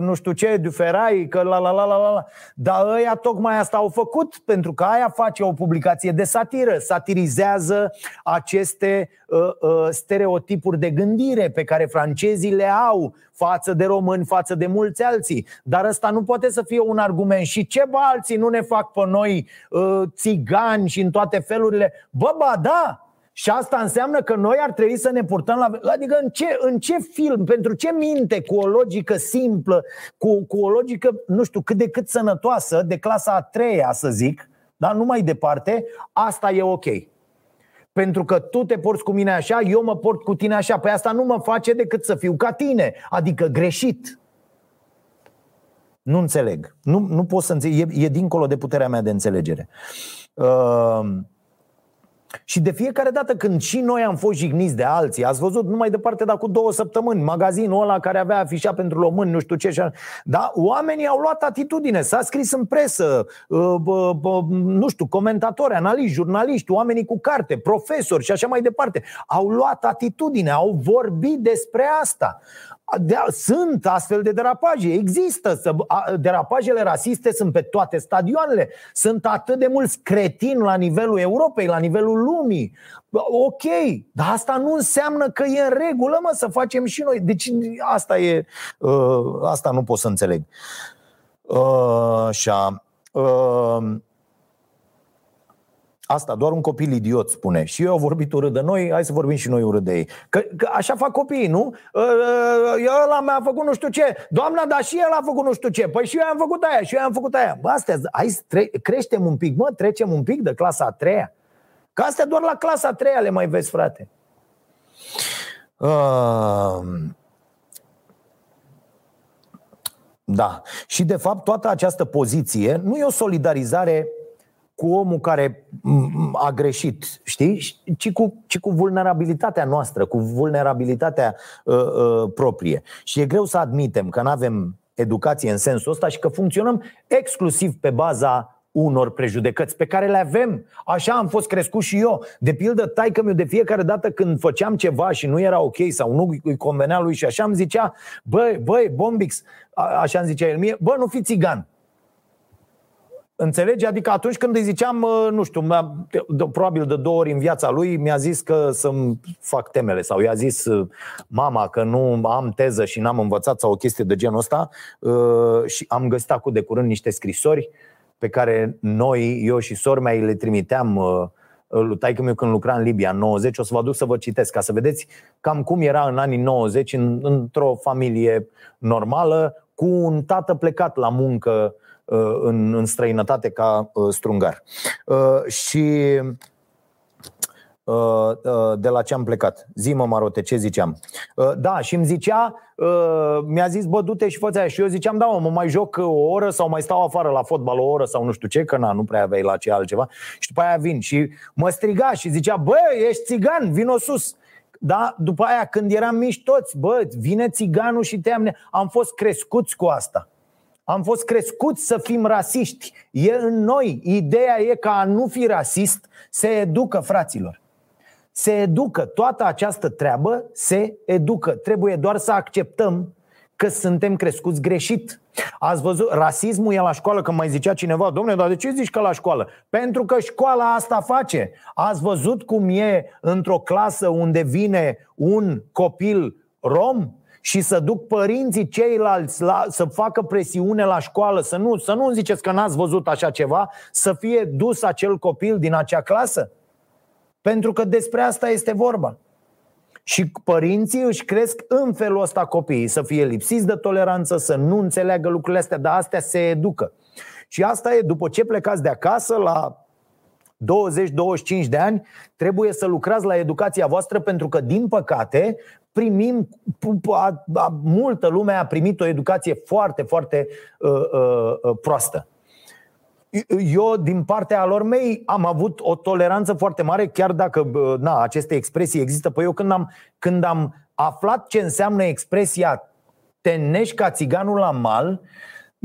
nu știu ce, Duferai, că la la la la la. Dar ăia tocmai asta au făcut, pentru că aia face o publicație de satiră. Satirizează aceste uh, uh, stereotipuri de gândire pe care francezii le au față de români, față de mulți alții. Dar ăsta nu poate să fie un argument. Și ce bă, alții nu ne fac pe noi uh, țigani și în toate felurile? Bă, ba, da, și asta înseamnă că noi ar trebui să ne purtăm la. Adică în ce, în ce film, pentru ce minte cu o logică simplă, cu, cu o logică, nu știu, cât de cât sănătoasă, de clasa a treia, să zic, dar nu mai departe, asta e ok. Pentru că tu te porți cu mine așa, eu mă port cu tine așa. Păi asta nu mă face decât să fiu ca tine, adică greșit. Nu înțeleg. Nu, nu pot să înțeleg. E, e dincolo de puterea mea de înțelegere. Uh, Și de fiecare dată când și noi am fost jigniți de alții, ați văzut numai departe, dar cu două săptămâni, magazinul ăla care avea afișat pentru români, nu știu ce, și da, oamenii au luat atitudine, s-a scris în presă, uh, nu știu, comentatori, analiști, jurnaliști, oamenii cu carte, profesori și așa mai departe, au luat atitudine, au vorbit despre asta de, sunt astfel de derapaje, există. Derapajele rasiste sunt pe toate stadioanele. Sunt atât de mulți cretini la nivelul Europei, la nivelul lumii. Ok, dar asta nu înseamnă că e în regulă, mă, să facem și noi. Deci asta e. Uh, asta nu pot să înțeleg. Uh, așa. Uh, Asta, doar un copil idiot spune. Și eu au vorbit urât de noi, hai să vorbim și noi urât de ei. Că, că așa fac copiii, nu? Eu ăla mi-a făcut nu știu ce. Doamna, dar și el a făcut nu știu ce. Păi și eu am făcut aia, și eu am făcut aia. Bă, astea, hai să tre- creștem un pic, mă, trecem un pic de clasa a treia. Că astea doar la clasa a treia le mai vezi, frate. Uh... Da. Și de fapt toată această poziție nu e o solidarizare cu omul care a greșit, știi? Ci cu, ci cu vulnerabilitatea noastră, cu vulnerabilitatea uh, uh, proprie. Și e greu să admitem că nu avem educație în sensul ăsta și că funcționăm exclusiv pe baza unor prejudecăți pe care le avem. Așa am fost crescut și eu. De pildă, taică mi de fiecare dată când făceam ceva și nu era ok sau nu îi convenea lui și așa îmi zicea, băi, băi, Bombix, așa îmi zicea el mie, bă, nu fi țigan. Înțelegi? Adică atunci când îi ziceam, nu știu, probabil de două ori în viața lui mi-a zis că să-mi fac temele sau i-a zis uh, mama că nu am teză și n-am învățat sau o chestie de genul ăsta uh, și am găsit acum de curând niște scrisori pe care noi, eu și sora mea, le trimiteam uh, lui taică meu când lucra în Libia în 90, o să vă aduc să vă citesc ca să vedeți cam cum era în anii 90 în, într-o familie normală cu un tată plecat la muncă Uh, în, în străinătate ca uh, strungar. Uh, și de la ce am plecat. Zi-mă, Marote, ce ziceam? Da, și îmi zicea, mi-a zis, bă, du-te și fă Și eu ziceam, da, mă, mai joc o oră sau mai stau afară la fotbal o oră sau nu știu ce, că na, nu prea aveai la ce altceva. Și după aia vin și mă striga și zicea, bă, ești țigan, vino sus. Da? După aia, când eram mici toți, bă, vine țiganul și te am... Am fost crescuți cu asta. Am fost crescuți să fim rasiști. E în noi. Ideea e ca a nu fi rasist se educă, fraților. Se educă. Toată această treabă se educă. Trebuie doar să acceptăm că suntem crescuți greșit. Ați văzut, rasismul e la școală, că mai zicea cineva, domnule, dar de ce zici că la școală? Pentru că școala asta face. Ați văzut cum e într-o clasă unde vine un copil rom? Și să duc părinții ceilalți la, să facă presiune la școală, să nu, să nu ziceți că n-ați văzut așa ceva, să fie dus acel copil din acea clasă? Pentru că despre asta este vorba. Și părinții își cresc în felul ăsta copiii, să fie lipsiți de toleranță, să nu înțeleagă lucrurile astea, dar astea se educă. Și asta e, după ce plecați de acasă, la 20-25 de ani, trebuie să lucrați la educația voastră pentru că, din păcate, primim, a, a, multă lume a primit o educație foarte, foarte uh, uh, uh, proastă. Eu, din partea lor mei, am avut o toleranță foarte mare, chiar dacă na, aceste expresii există. Păi eu când am, când am aflat ce înseamnă expresia te nești ca țiganul la mal,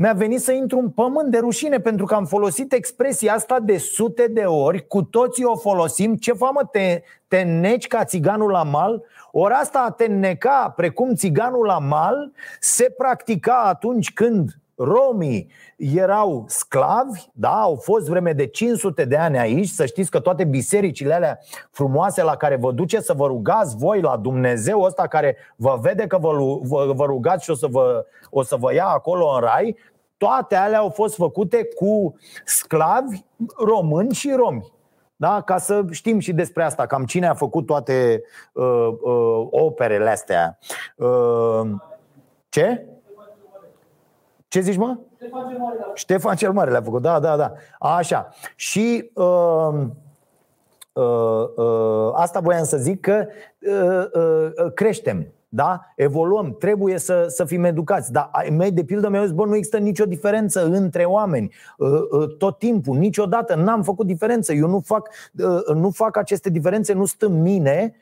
mi-a venit să intru în pământ de rușine pentru că am folosit expresia asta de sute de ori, cu toții o folosim. Ce famă te, te neci ca țiganul la mal? Ori asta a te neca precum țiganul la mal se practica atunci când romii erau sclavi, da, au fost vreme de 500 de ani aici, să știți că toate bisericile alea frumoase la care vă duceți să vă rugați voi la Dumnezeu ăsta care vă vede că vă, vă, vă rugați și o să vă, o să vă ia acolo în rai, toate alea au fost făcute cu sclavi români și romi. Da? Ca să știm și despre asta, cam cine a făcut toate uh, uh, operele astea. Uh, ce? Ce zici, mă? Ștefan cel Mare le-a făcut, da, da, da. Așa. Și uh, uh, uh, asta voiam să zic că uh, uh, creștem Da? Evoluăm, trebuie să, să fim educați. Dar ai mei, de pildă, mi-au zis, bă, nu există nicio diferență între oameni. Uh, uh, tot timpul, niciodată, n-am făcut diferență. Eu nu fac, uh, nu fac aceste diferențe, nu sunt în mine.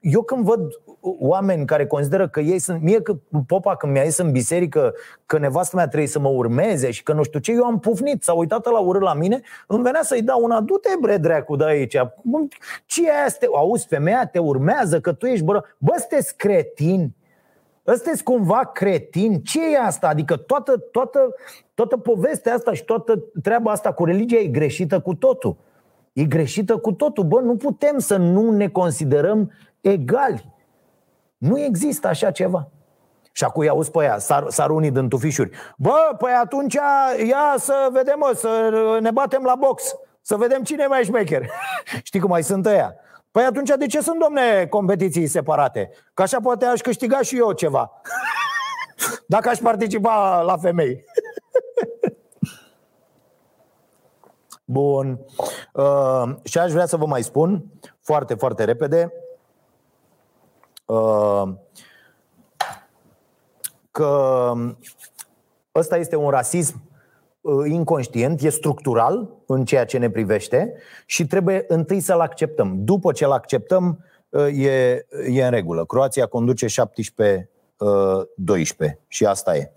Eu când văd oameni care consideră că ei sunt Mie că popa când mi-a ieșit în biserică Că nevastă mea trebuie să mă urmeze Și că nu știu ce, eu am pufnit S-a uitat la urât la mine Îmi venea să-i dau una, du-te bre dreacu de aici Ce e asta? Auzi, femeia te urmează Că tu ești bă Bă, sunteți cretini Sunteți cumva cretin? Ce e asta? Adică toată, toată, toată povestea asta și toată treaba asta cu religia e greșită cu totul. E greșită cu totul. Bă, nu putem să nu ne considerăm egali. Nu există așa ceva. Și acum îi auzi pe ea, sar, sar unii din tufișuri. Bă, păi atunci ia să vedem, mă, să ne batem la box. Să vedem cine e mai șmecher. (laughs) Știi cum mai sunt ăia? Păi atunci de ce sunt, domne, competiții separate? Că așa poate aș câștiga și eu ceva. (laughs) Dacă aș participa la femei. (laughs) Bun. Uh, și aș vrea să vă mai spun foarte, foarte repede Uh, că ăsta este un rasism uh, inconștient, e structural în ceea ce ne privește și trebuie întâi să-l acceptăm. După ce-l acceptăm, uh, e, e în regulă. Croația conduce 17 12 și asta e.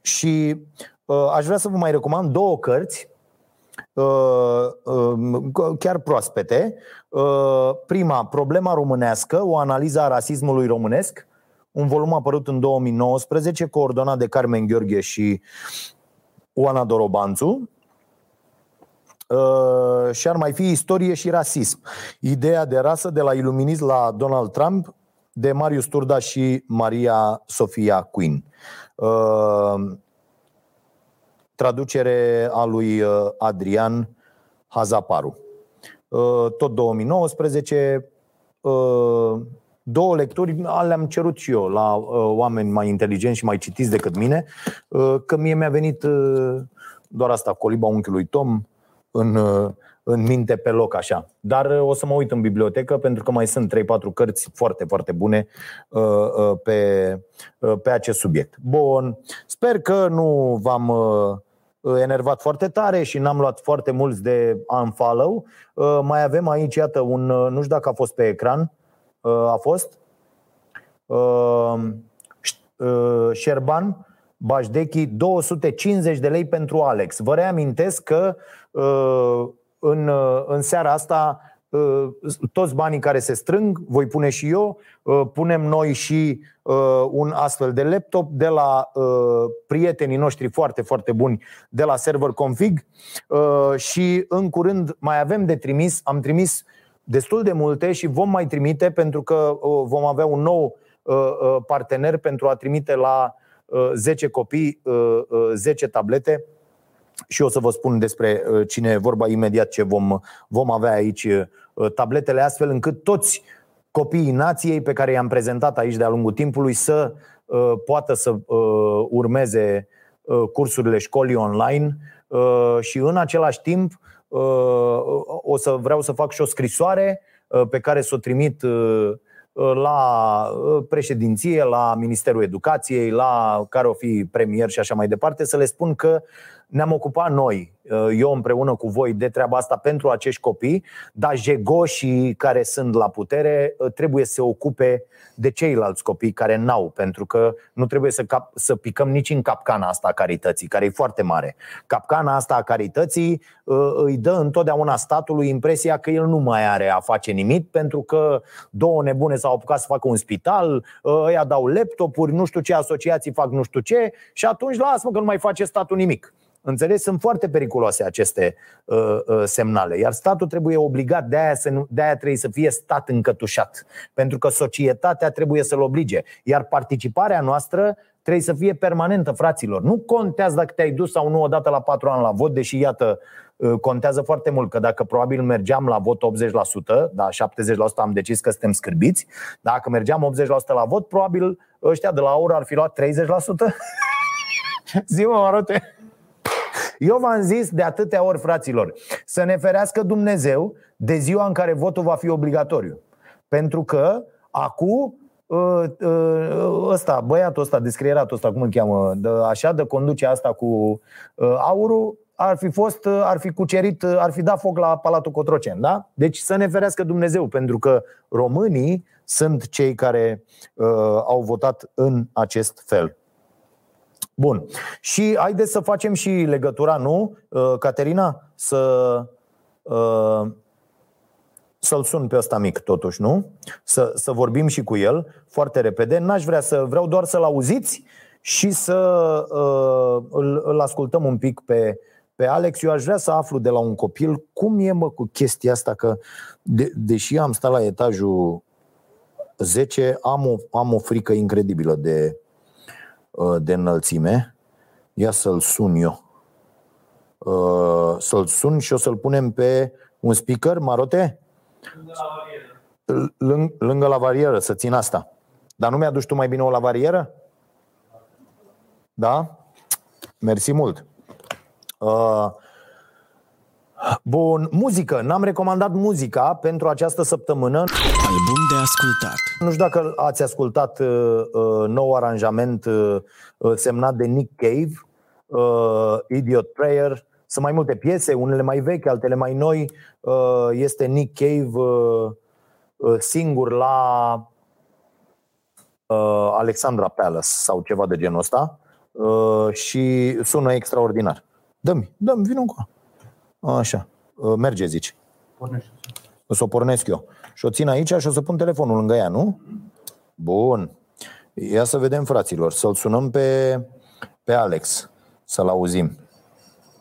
Și aș vrea să vă mai recomand două cărți chiar proaspete. Uh, prima, problema românească, o analiză a rasismului românesc, un volum apărut în 2019, coordonat de Carmen Gheorghe și Oana Dorobanțu. Uh, și ar mai fi istorie și rasism. Ideea de rasă de la iluminist la Donald Trump, de Marius Turda și Maria Sofia Quinn. Uh, traducere a lui Adrian Hazaparu. Uh, tot 2019, uh, două lecturi le-am cerut și eu la uh, oameni mai inteligenți și mai citiți decât mine, că mie mi-a venit doar asta, coliba unchiului Tom, în, în minte pe loc așa. Dar o să mă uit în bibliotecă pentru că mai sunt 3-4 cărți foarte, foarte bune pe, pe acest subiect. Bun, sper că nu v-am Uh, enervat foarte tare și n-am luat foarte mulți de unfollow. Uh, mai avem aici, iată, un, uh, nu știu dacă a fost pe ecran, a fost Șerban Bajdechi 250 de lei pentru Alex. Vă reamintesc că în, în seara asta Uh, toți banii care se strâng, voi pune și eu, uh, punem noi și uh, un astfel de laptop de la prietenii noștri foarte, foarte buni de la Server Config. Și în curând mai avem de trimis, am trimis destul de multe și vom mai trimite pentru că vom avea un nou partener pentru a trimite la 10 copii 10 tablete. Și o să vă spun despre cine e vorba imediat ce vom, vom avea aici Uh, tabletele astfel încât toți copiii nației pe care i-am prezentat aici de-a lungul timpului să uh, poată să uh, urmeze cursurile școlii online. Și în același timp o să vreau să fac și o scrisoare pe care să o trimit la președinție, la Ministerul Educației, la care o fi premier și așa mai departe, să le spun că ne-am ocupat noi, uh, eu împreună cu voi, de treaba asta pentru acești copii, dar jegoșii care sunt la putere uh, trebuie să se ocupe de ceilalți copii care n-au, pentru că nu trebuie să, cap, să picăm nici în capcana asta a carității, care e foarte mare. Capcana asta a carității uh, îi dă întotdeauna statului impresia că el nu mai are a face nimic, pentru că două nebune s-au apucat să facă un spital, ăia dau laptopuri, nu știu ce asociații fac nu știu ce, și atunci lasă-mă că nu mai face statul nimic. Înțeles? Sunt foarte periculoase aceste uh, uh, semnale. Iar statul trebuie obligat, de aia, să, de aia trebuie să fie stat încătușat. Pentru că societatea trebuie să-l oblige. Iar participarea noastră trebuie să fie permanentă, fraților. Nu contează dacă te-ai dus sau nu odată la patru ani la vot, deși, iată, uh, contează foarte mult că dacă probabil mergeam la vot 80%, da, 70% am decis că suntem scârbiți, dacă mergeam 80% la vot, probabil ăștia de la oră ar fi luat 30%. (laughs) Zi-mă, Marote! Eu v-am zis de atâtea ori, fraților, să ne ferească Dumnezeu de ziua în care votul va fi obligatoriu. Pentru că acum ă, ă, ăsta, băiatul ăsta, descrieratul ăsta, cum îl cheamă, de, așa, de conduce asta cu ă, aurul, ar fi fost, ar fi cucerit, ar fi dat foc la Palatul Cotroceni, da? Deci să ne ferească Dumnezeu, pentru că românii sunt cei care uh, au votat în acest fel. Bun. Și haideți să facem și legătura, nu, uh, Caterina? Să, uh, să-l sun pe ăsta mic, totuși, nu? Să, să vorbim și cu el foarte repede. N-aș vrea să, vreau doar să-l auziți și să uh, îl, îl ascultăm un pic pe, pe Alex. Eu aș vrea să aflu de la un copil cum e, mă, cu chestia asta, că de, deși am stat la etajul 10, am o, am o frică incredibilă de, uh, de înălțime. Ia să-l sun eu. Uh, să-l sun și o să-l punem pe un speaker, Marote? Lângă, lângă la varieră, să țin asta. Dar nu mi-aduci tu mai bine o la varieră? Da? Mersi mult. Uh, bun, muzică. N-am recomandat muzica pentru această săptămână. Album de ascultat. Nu știu dacă ați ascultat uh, uh, nou aranjament uh, uh semnat de Nick Cave, uh, Idiot Prayer. Sunt mai multe piese, unele mai vechi, altele mai noi. Uh, este Nick Cave uh, uh, singur la uh, Alexandra Palace sau ceva de genul ăsta uh, și sună extraordinar. Dă-mi, dă-mi, vină încă. Așa, uh, merge, zici. Pornește. O să o pornesc eu. Și o țin aici și o să pun telefonul lângă ea, nu? Bun. Ia să vedem, fraților. Să-l sunăm pe, pe Alex. Să-l auzim.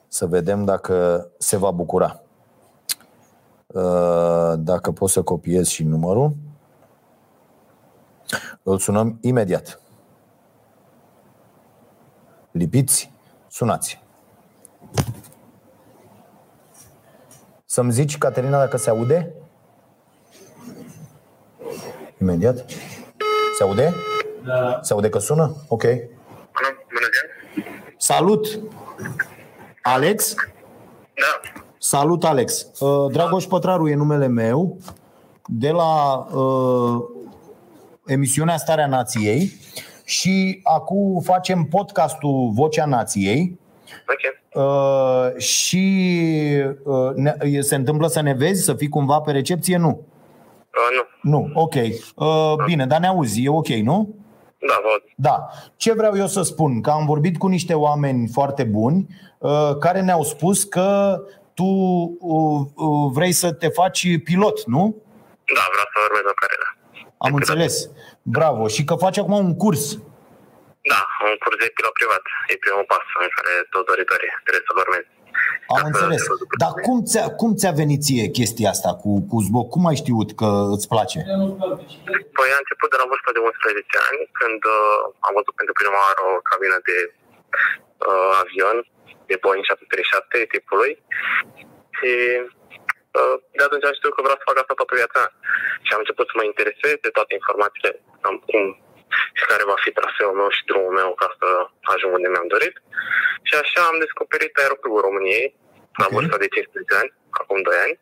Să vedem dacă se va bucura. Uh, dacă pot să copiez și numărul. Îl sunăm imediat. Lipiți, sunați. Să-mi zici, Caterina, dacă se aude? Imediat. Se aude? Da. Se aude că sună? Ok. Bună, bună ziua! Salut! Alex? Da, Salut, Alex. Uh, Dragoș Pătraru e numele meu de la uh, emisiunea Starea Nației și acum facem podcastul Vocea Nației ok. uh, și uh, ne, se întâmplă să ne vezi, să fii cumva pe recepție? Nu. Uh, nu, Nu, ok. Uh, bine, dar ne auzi, e ok, nu? da, vă aud. Da. Ce vreau eu să spun? Că am vorbit cu niște oameni foarte buni uh, care ne-au spus că tu uh, uh, vrei să te faci pilot, nu? Da, vreau să urmez o carieră. Am înțeles. Bravo. Și că faci acum un curs. Da, un curs de pilot privat. E primul pas în care toți doritorii trebuie să-l urmez. Am Dacă înțeles. te văd după Dar tine. cum ți-a, cum ți-a venit ție chestia asta cu, cu zboc? Cum ai știut că îți place? Păi a început de la vârsta de 11 ani, când uh, am văzut pentru prima oară o cabină de uh, avion, de Boeing 737 tipului. Și uh, de atunci am știut că vreau să fac asta toată viața. Și am început să mă interesez de toate informațiile, cam cum și care va fi traseul meu și drumul meu ca să ajung unde mi-am dorit. Și așa am descoperit Aeroclubul României, la Ok. vârsta de 15 ani, acum 2 ani,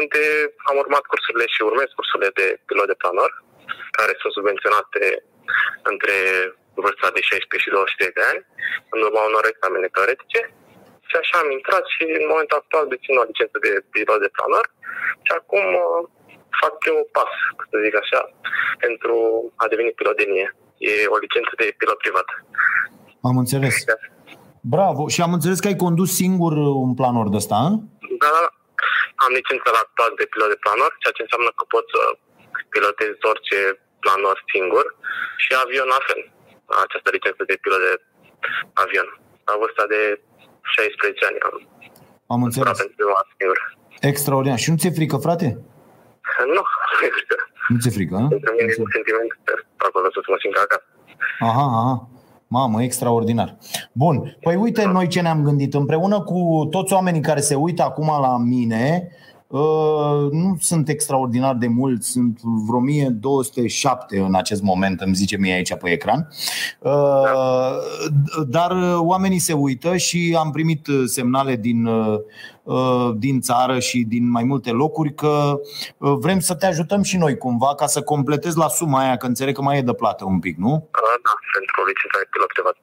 unde am urmat cursurile și urmez cursurile de pilot de planor, care sunt subvenționate între vârsta de 16 și 23 de ani, în urma unor examene teoretice. Și așa am intrat și în momentul actual dețin o licență de pilot de planor și acum uh, fac primul pas, să zic așa, pentru a deveni pilot de linie. E o licență de pilot privat. Am înțeles. Bravo. Și am înțeles că ai condus singur un planor de ăsta, a? Da, da, da. Am licența la actual de pilot de planor, ceea ce înseamnă că pot să pilotez orice planor singur și avion la fel. Această licență de pilot de avion. La vârsta de 16 ani am Am curat înțeles. pentru prima oară singur. Extraordinar. Și nu ți-e frică, frate? Nu, Nu ți-e frică, a? pentru mine e un sentiment acolo să mă simt ca acasă. Aha, aha. Mamă, extraordinar. Bun. Păi uite noi ce ne-am gândit. Împreună cu toți oamenii care se uită acum la mine, Uh, nu sunt extraordinar de mulți, sunt vreo 1207 în acest moment, îmi zice mie aici pe ecran. Uh, dar oamenii se uită și am primit semnale din, din țară și din mai multe locuri că vrem să te ajutăm și noi cumva ca să completezi la suma aia, că înțeleg că mai e de plată un pic, nu? Da, pentru licența pilot privat.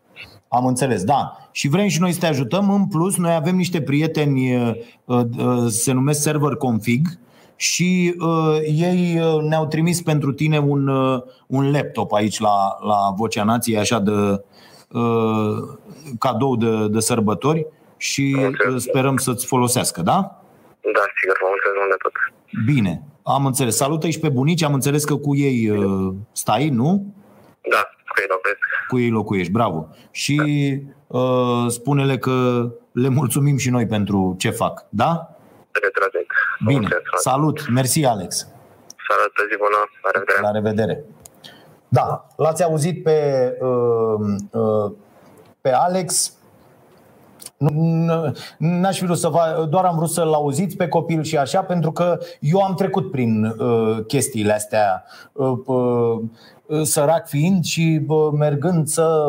Am înțeles, da. Și vrem și noi să te ajutăm. În plus, noi avem niște prieteni, uh, uh, se numesc Server Config, și uh, ei uh, ne-au trimis pentru tine un, uh, un laptop aici la, la Vocea Nației, așa de uh, cadou de, de sărbători și uh, sperăm să-ți folosească, da? Da, sigur, vă mulțumesc de tot. Bine, am înțeles. Salută și pe bunici, am înțeles că cu ei uh, stai, nu? Da, cu ei locuiesc. Cu ei locuiești, bravo. Și uh, spune-le că le mulțumim și noi pentru ce fac, da? Retragent. Bine, mulțumesc. salut, mersi Alex. Salut, zi bună, la revedere. La revedere. Da, l-ați auzit pe, uh, uh, pe Alex. N-aș fi vrut să vă, doar am vrut să-l auziți pe copil și așa, pentru că eu am trecut prin uh, chestiile astea. Uh, uh, Uh, sărac fiind și mergând să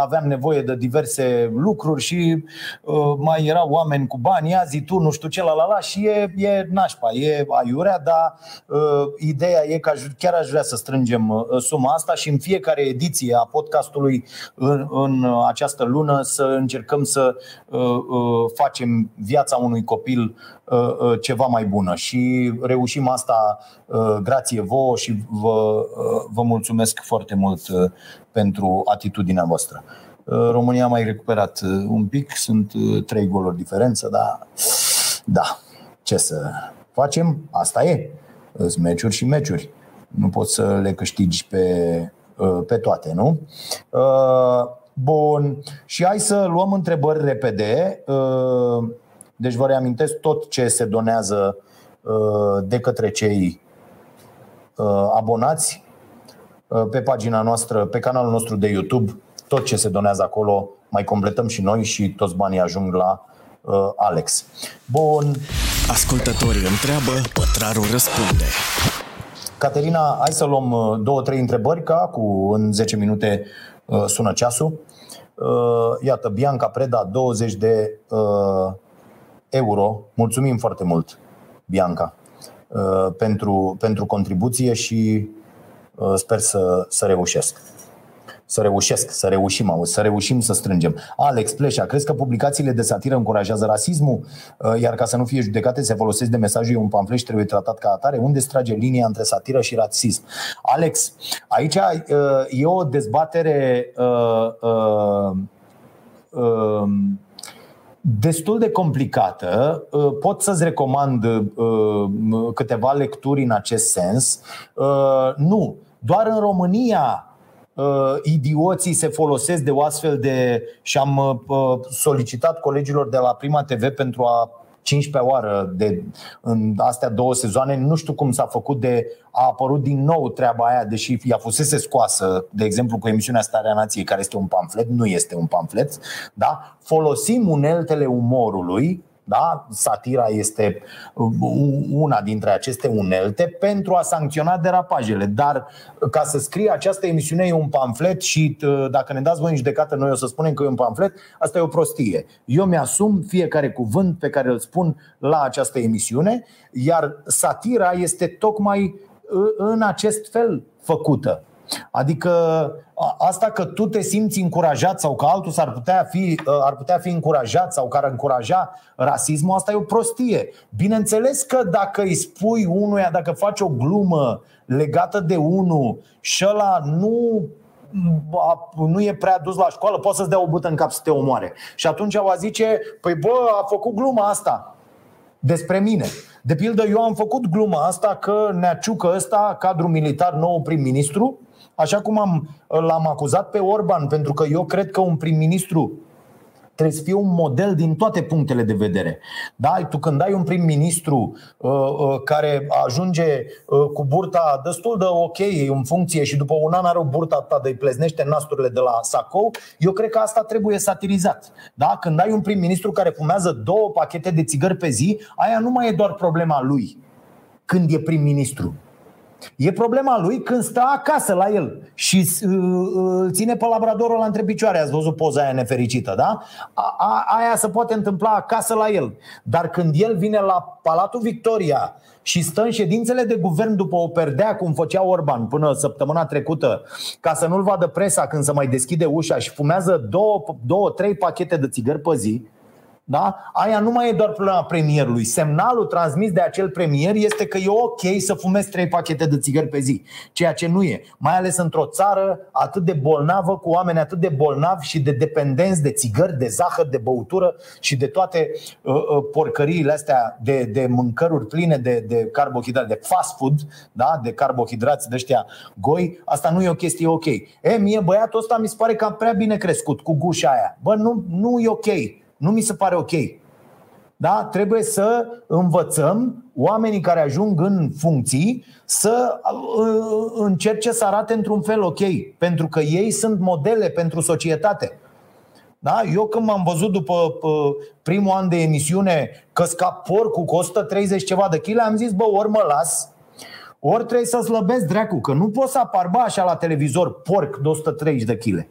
aveam nevoie de diverse lucruri și uh, mai erau oameni cu bani, azi tu, nu știu ce, la la la și e, e nașpa, e aiurea, dar uh, ideea e că chiar aș vrea să strângem suma asta și în fiecare ediție a podcastului în, în această lună să încercăm să facem viața unui copil ceva mai bună și reușim asta grație vouă și vă, vă mulțumim mulțumesc foarte mult uh, pentru atitudinea voastră. Uh, România a mai recuperat uh, un pic, sunt trei goluri diferență, dar da, ce să facem? Asta e. Sunt meciuri și meciuri. Nu poți să le câștigi pe, pe toate, nu? Bun. Și hai să luăm întrebări repede. Deci vă reamintesc tot ce se donează de către cei abonați Uh, pe pagina noastră, pe canalul nostru de YouTube, tot ce se donează acolo, mai completăm și noi și toți banii ajung la uh, Alex. Bun. Ascultătorii întreabă, pătrarul răspunde. Caterina, hai să luăm uh, două, trei întrebări, ca cu în 10 minute uh, sună ceasul. Uh, iată, Bianca Preda, 20 de uh, euro. Mulțumim foarte mult, Bianca, uh, pentru, pentru contribuție și Uh, sper să, să reușesc. Să reușesc, să reușim, auzi, să reușim să strângem. Alex Pleșa, crezi că publicațiile de satiră încurajează rasismul? Uh, iar ca să nu fie judecate, se folosesc de mesajul un pamflet și trebuie tratat ca atare? Unde strage linia între satiră și rasism? Alex, aici uh, e o dezbatere uh, uh, uh, destul de complicată. Uh, pot să-ți recomand câteva lecturi în acest sens. Nu doar în România uh, idioții se folosesc de o astfel de. și am uh, solicitat colegilor de la Prima TV pentru a 15 oară de, în astea două sezoane. Nu știu cum s-a făcut de a apărut din nou treaba aia, deși ea fusese scoasă, de exemplu, cu emisiunea Starea Nației, care este un pamflet, nu este un pamflet. Da? Folosim uneltele umorului da? Satira este uh, una dintre aceste unelte pentru a sancționa derapajele. Dar ca să scrie această emisiune e un pamflet și uh, dacă ne dați voi în judecată, noi o să spunem că e un pamflet, asta e o prostie. Eu mi-asum fiecare cuvânt pe care îl spun la această emisiune, iar satira este tocmai uh, în acest fel făcută. Adică asta că tu te simți încurajat sau că altul s-ar putea fi, ar putea fi încurajat sau care ar încuraja rasismul, asta e o prostie. Bineînțeles că dacă îi spui unuia, dacă faci o glumă legată de unul și ăla nu nu e prea dus la școală, poți să-ți dea o bută în cap să te omoare. Și atunci va zice, păi bă, a făcut gluma asta despre mine. De pildă, eu am făcut gluma asta că Neaciucă ăsta, cadru militar nou prim-ministru, Așa cum am, l-am acuzat pe Orban, pentru că eu cred că un prim-ministru trebuie să fie un model din toate punctele de vedere. Da? Tu când ai un prim-ministru uh, uh, care ajunge uh, cu burta destul de ok în funcție și după un an are o burta ta de îi pleznește nasturile de la sacou, eu cred că asta trebuie satirizat. Da? Când ai un prim-ministru care fumează două pachete de țigări pe zi, aia nu mai e doar problema lui când e prim-ministru. E problema lui când stă acasă la el și uh, uh, îl ține pe labradorul la între picioare. Ați văzut poza aia nefericită, da? A, a, aia se poate întâmpla acasă la el. Dar când el vine la Palatul Victoria și stă în ședințele de guvern după o perdea, cum făcea Orban până săptămâna trecută, ca să nu-l vadă presa când se mai deschide ușa și fumează două, două trei pachete de țigări pe zi, da? Aia nu mai e doar problema premierului. Semnalul transmis de acel premier este că e ok să fumezi trei pachete de țigări pe zi, ceea ce nu e. Mai ales într-o țară atât de bolnavă, cu oameni atât de bolnavi și de dependenți de țigări, de zahăr, de băutură și de toate uh, uh, porcăriile astea de, de mâncăruri pline de, de carbohidrate, de fast food, da? de carbohidrați de ăștia goi. Asta nu e o chestie ok. E, mie băiatul ăsta mi se pare că a prea bine crescut cu gușa aia. Bă, nu, nu e ok. Nu mi se pare ok. Da? Trebuie să învățăm oamenii care ajung în funcții să uh, încerce să arate într-un fel ok, pentru că ei sunt modele pentru societate. Da? Eu când m-am văzut după uh, primul an de emisiune că scap porcul cu 130 ceva de kg, am zis, bă, ori mă las, ori trebuie să slăbesc dracu, că nu pot să apar bă, așa la televizor porc de 130 de kg.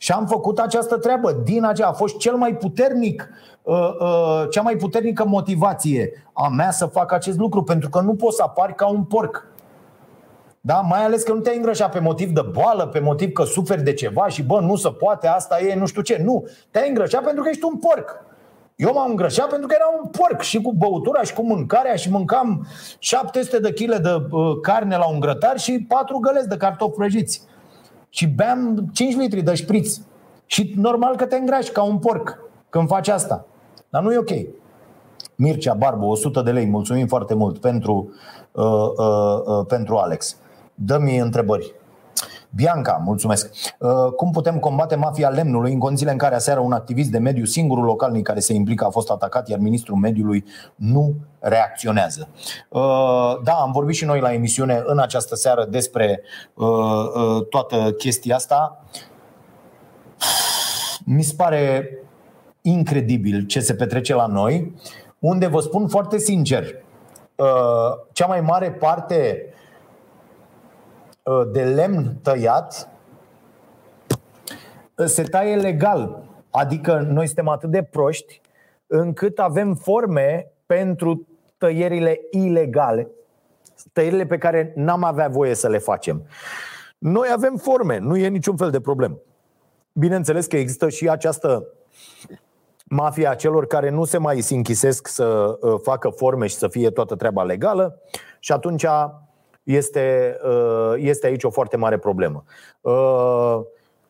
Și am făcut această treabă. Din aceea a fost cel mai puternic, uh, uh, cea mai puternică motivație a mea să fac acest lucru, pentru că nu poți să apari ca un porc. Da? Mai ales că nu te-ai îngrășat pe motiv de boală, pe motiv că suferi de ceva și bă, nu se poate, asta e, nu știu ce. Nu, te-ai îngrășat pentru că ești un porc. Eu m-am îngrășat pentru că era un porc și cu băutura și cu mâncarea și mâncam 700 de kg de uh, carne la un grătar și 4 găleți de cartofi prăjiți și beam 5 litri de șpriț. Și normal că te îngrași ca un porc când faci asta. Dar nu e ok. Mircea Barbu, 100 de lei, mulțumim foarte mult pentru, uh, uh, uh, pentru Alex. Dă-mi întrebări. Bianca, mulțumesc. Uh, cum putem combate mafia lemnului în condițiile în care aseară un activist de mediu, singurul localnic care se implică, a fost atacat, iar ministrul mediului nu reacționează? Uh, da, am vorbit și noi la emisiune în această seară despre uh, toată chestia asta. Mi se pare incredibil ce se petrece la noi, unde vă spun foarte sincer, cea mai mare parte Uh, de lemn tăiat uh, se taie legal. Adică noi suntem atât de proști încât avem forme pentru tăierile ilegale, tăierile pe care n-am avea voie să le facem. Noi avem forme, nu e niciun fel de problemă. Bineînțeles că există și această mafia celor care nu se mai închisesc să uh, facă forme și să fie toată treaba legală și atunci este, uh, este aici o foarte mare problemă. Uh,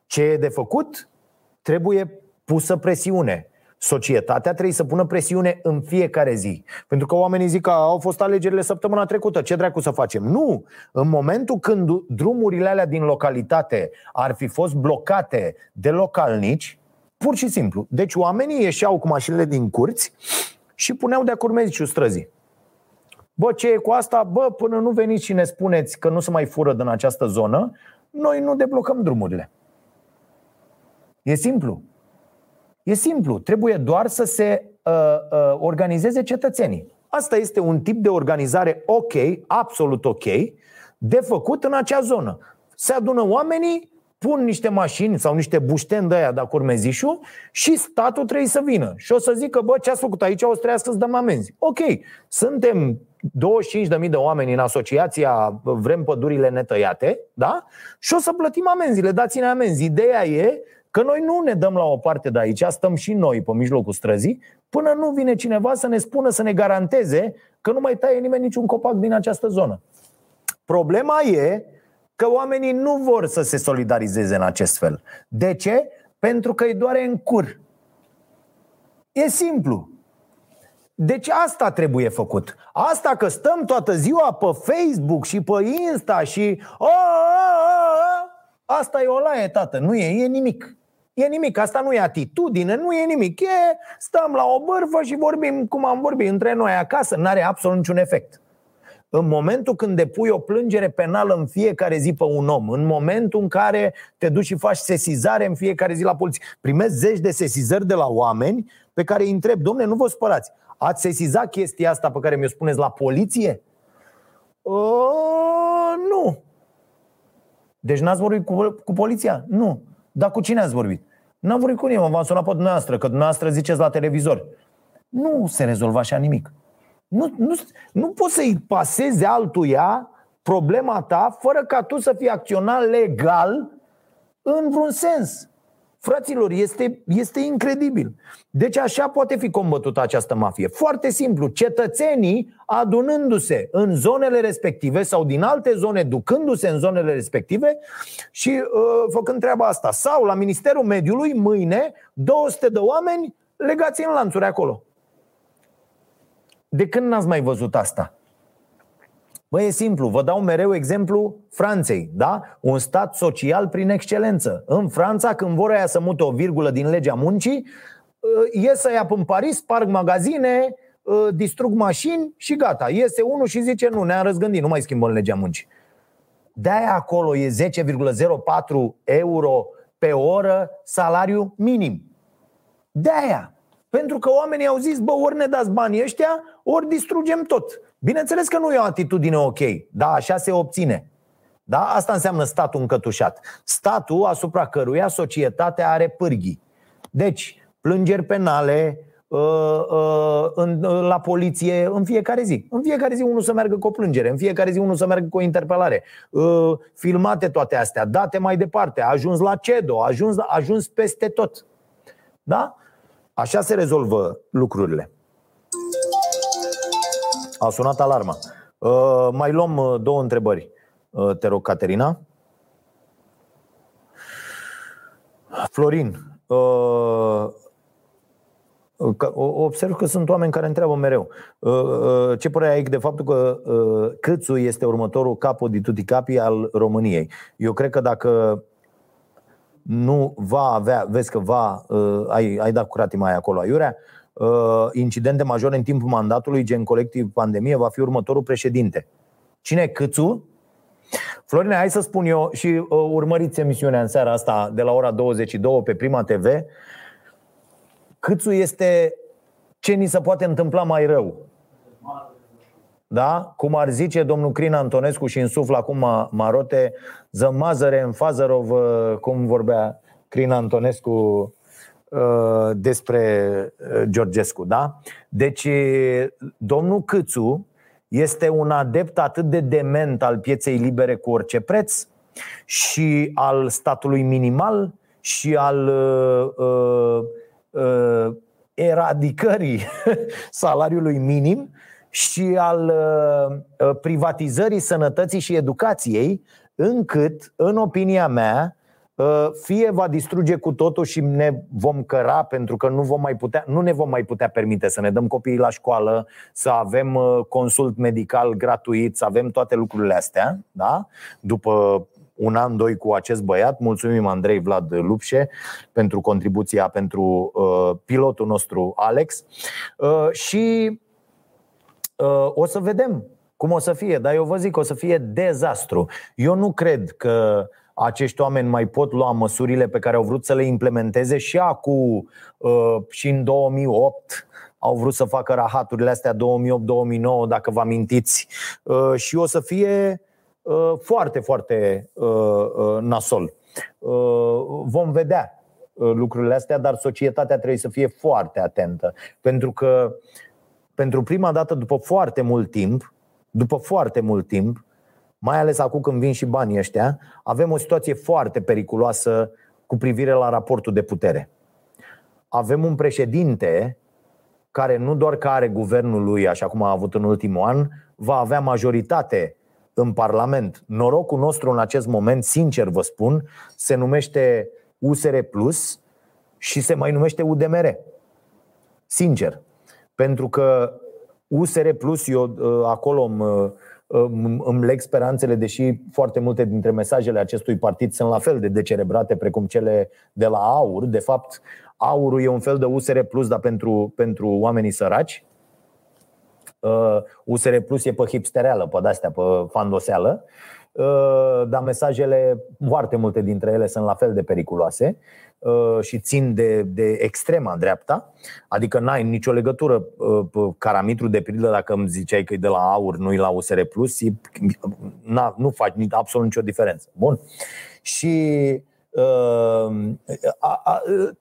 ce e de făcut? Trebuie pusă presiune. Societatea trebuie să pună presiune în fiecare zi. Pentru că oamenii zic că au fost alegerile săptămâna trecută, ce dracu să facem? Nu! În momentul când drumurile alea din localitate ar fi fost blocate de localnici, pur și simplu. Deci oamenii ieșeau cu mașinile din curți și puneau de-a curmeziciul străzii. Bă, ce e cu asta? Bă, până nu veniți și ne spuneți că nu se mai fură din această zonă, noi nu deblocăm drumurile. E simplu. E simplu. Trebuie doar să se uh, uh, organizeze cetățenii. Asta este un tip de organizare ok, absolut ok, de făcut în acea zonă. Se adună oamenii, pun niște mașini sau niște bușteni de aia de curmezișul și statul trebuie să vină. Și o să zică, bă, ce ați făcut aici, o să trească să dăm amenzi. Ok, suntem 25.000 de oameni în asociația Vrem pădurile netăiate, da? Și o să plătim amenziile, dați-ne amenzi. Ideea e că noi nu ne dăm la o parte de aici, stăm și noi pe mijlocul străzii, până nu vine cineva să ne spună, să ne garanteze că nu mai taie nimeni niciun copac din această zonă. Problema e că oamenii nu vor să se solidarizeze în acest fel. De ce? Pentru că îi doare în cur. E simplu. Deci asta trebuie făcut. Asta că stăm toată ziua pe Facebook și pe Insta și... Asta e o laie, tată. Nu e, e nimic. e nimic. Asta nu e atitudine, nu e nimic. E, stăm la o bârfă și vorbim cum am vorbit între noi acasă. N-are absolut niciun efect. În momentul când depui o plângere penală în fiecare zi pe un om, în momentul în care te duci și faci sesizare în fiecare zi la poliție, primezi zeci de sesizări de la oameni pe care îi întreb, domne, nu vă spărați, ați sesizat chestia asta pe care mi-o spuneți la poliție? O, nu. Deci n-ați vorbit cu, cu poliția? Nu. Dar cu cine ați vorbit? N-am vorbit cu nimeni, v-am sunat pe dumneavoastră, că dumneavoastră ziceți la televizor. Nu se rezolvă așa nimic. Nu, nu, nu poți să-i pasezi altuia problema ta fără ca tu să fii acționat legal în vreun sens. Fraților, este, este incredibil. Deci așa poate fi combătută această mafie. Foarte simplu, cetățenii adunându-se în zonele respective sau din alte zone, ducându-se în zonele respective și uh, făcând treaba asta. Sau la Ministerul Mediului, mâine, 200 de oameni legați în lanțuri acolo. De când n-ați mai văzut asta? Băi, e simplu, vă dau mereu exemplu Franței, da? Un stat social prin excelență. În Franța, când vor aia să mute o virgulă din legea muncii, uh, ies să ia în Paris, sparg magazine, uh, distrug mașini și gata. Iese unul și zice, nu, ne-am răzgândit, nu mai schimbăm legea muncii. De-aia acolo e 10,04 euro pe oră salariu minim. De-aia. Pentru că oamenii au zis, bă, ori ne dați banii ăștia, ori distrugem tot. Bineînțeles că nu e o atitudine ok, dar așa se obține. Da? Asta înseamnă statul încătușat. Statul asupra căruia societatea are pârghii. Deci, plângeri penale uh, uh, în, uh, la poliție în fiecare zi. În fiecare zi unul să meargă cu o plângere, în fiecare zi unul să meargă cu o interpelare. Uh, filmate toate astea, date mai departe, ajuns la CEDO, ajuns, ajuns peste tot. Da? Așa se rezolvă lucrurile. A sunat alarma. Uh, mai luăm uh, două întrebări. Uh, te rog, Caterina. Florin, uh, Observ că sunt oameni care întreabă mereu uh, uh, ce părere ai de faptul că uh, Câțu este următorul capo di tutti capi al României. Eu cred că dacă nu va avea, vezi că va, ai, ai dat curat mai acolo, Aiurea, uh, incidente majore în timpul mandatului, gen colectiv pandemie, va fi următorul președinte. Cine e Câțu? Florine, hai să spun eu și uh, urmăriți emisiunea în seara asta de la ora 22 pe Prima TV. Câțu este ce ni se poate întâmpla mai rău. Da? Cum ar zice domnul Crin Antonescu și însuflă acum Marote, zămazăre în Fazărov, uh, cum vorbea Crin Antonescu Uh, despre uh, Georgescu. Da? Deci, domnul Câțu este un adept atât de dement al pieței libere cu orice preț și al statului minimal și al uh, uh, eradicării (laughs) salariului minim și al uh, privatizării sănătății și educației, încât, în opinia mea, Uh, fie va distruge cu totul și ne vom căra pentru că nu, vom mai putea, nu ne vom mai putea permite să ne dăm copiii la școală, să avem uh, consult medical gratuit, să avem toate lucrurile astea, da? după un an, doi cu acest băiat. Mulțumim Andrei Vlad Lupșe pentru contribuția pentru uh, pilotul nostru Alex. Uh, și uh, o să vedem cum o să fie, dar eu vă zic, o să fie dezastru. Eu nu cred că acești oameni mai pot lua măsurile pe care au vrut să le implementeze și acum uh, și în 2008 au vrut să facă rahaturile astea 2008-2009, dacă vă amintiți, uh, și o să fie uh, foarte, foarte nasol. Vom vedea lucrurile astea, dar societatea trebuie să fie foarte atentă, pentru că pentru prima dată după foarte mult timp, după foarte mult timp, mai ales acum când vin și banii ăștia, avem o situație foarte periculoasă cu privire la raportul de putere. Avem un președinte care nu doar că are guvernul lui, așa cum a avut în ultimul an, va avea majoritate în Parlament. Norocul nostru în acest moment, sincer vă spun, se numește USR Plus și se mai numește UDMR. Sincer. Pentru că USR Plus, eu ă, acolo îmi îmi leg speranțele, deși foarte multe dintre mesajele acestui partid sunt la fel de decerebrate precum cele de la AUR. De fapt, aurul e un fel de USR Plus, dar pentru, pentru oamenii săraci. USR Plus e pe hipstereală, pe astea, pe fandoseală. Dar mesajele, foarte multe dintre ele sunt la fel de periculoase Uh, și țin de, de extrema dreapta, adică n-ai nicio legătură uh, caramitru de pildă dacă îmi ziceai că e de la AUR, nu e la USR Plus, nu faci absolut nicio diferență. Bun. Și Ehm,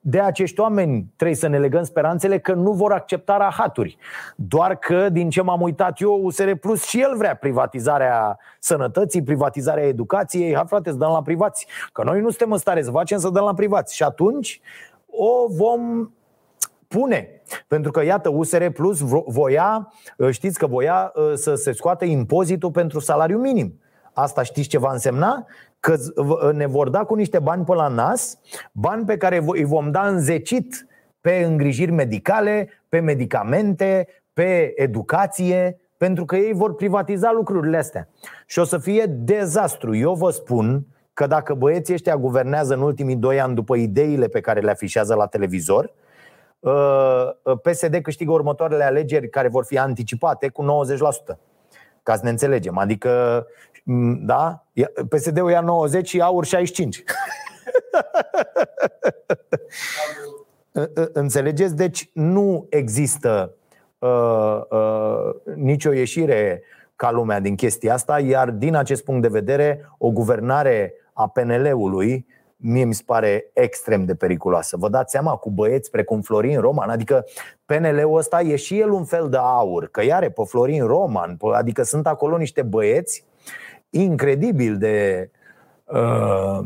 de acești oameni trebuie să ne legăm speranțele că nu vor accepta rahaturi. Doar că, din ce m-am uitat eu, USR Plus și el vrea privatizarea sănătății, privatizarea educației. Ha, frate, să dăm la privați. Că noi nu suntem în stare să facem să dăm la privați. Și atunci o vom pune. Pentru că, iată, USR Plus voia, știți că voia ă, să se scoată impozitul pentru salariu minim. Asta știți ce va însemna? că ne vor da cu niște bani pe la nas, bani pe care îi vom da înzecit pe îngrijiri medicale, pe medicamente, pe educație, pentru că ei vor privatiza lucrurile astea. Și o să fie dezastru. Eu vă spun că dacă băieții ăștia guvernează în ultimii doi ani după ideile pe care le afișează la televizor, uh, PSD câștigă următoarele alegeri care vor fi anticipate cu 90%. Ca să ne înțelegem. Adică Mm, da? PSD-ul ia 90 și aur (laughs) 65. Înțelegeți? Deci nu există uh, uh, nicio ieșire ca lumea din chestia asta, iar din acest punct de vedere, o guvernare a PNL-ului mie mi se pare extrem de periculoasă. Vă dați seama cu băieți precum Florin Roman, adică PNL-ul ăsta e și el un fel de aur, că are pe Florin Roman, adică sunt acolo niște băieți incredibil de uh,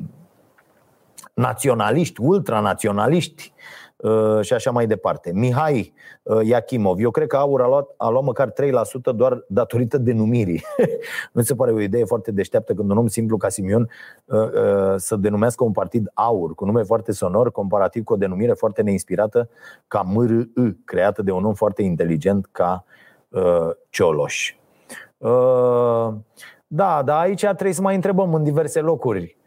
naționaliști, ultranaționaliști uh, și așa mai departe. Mihai uh, Iachimov, eu cred că Aur a luat, a luat măcar 3% doar datorită denumirii. (laughs) nu se pare o idee foarte deșteaptă când un om simplu ca Simion uh, uh, să denumească un partid Aur, cu nume foarte sonor, comparativ cu o denumire foarte neinspirată ca MRI, creată de un om foarte inteligent ca uh, Cioloș. Uh, da, dar aici trebuie să mai întrebăm în diverse locuri. uh,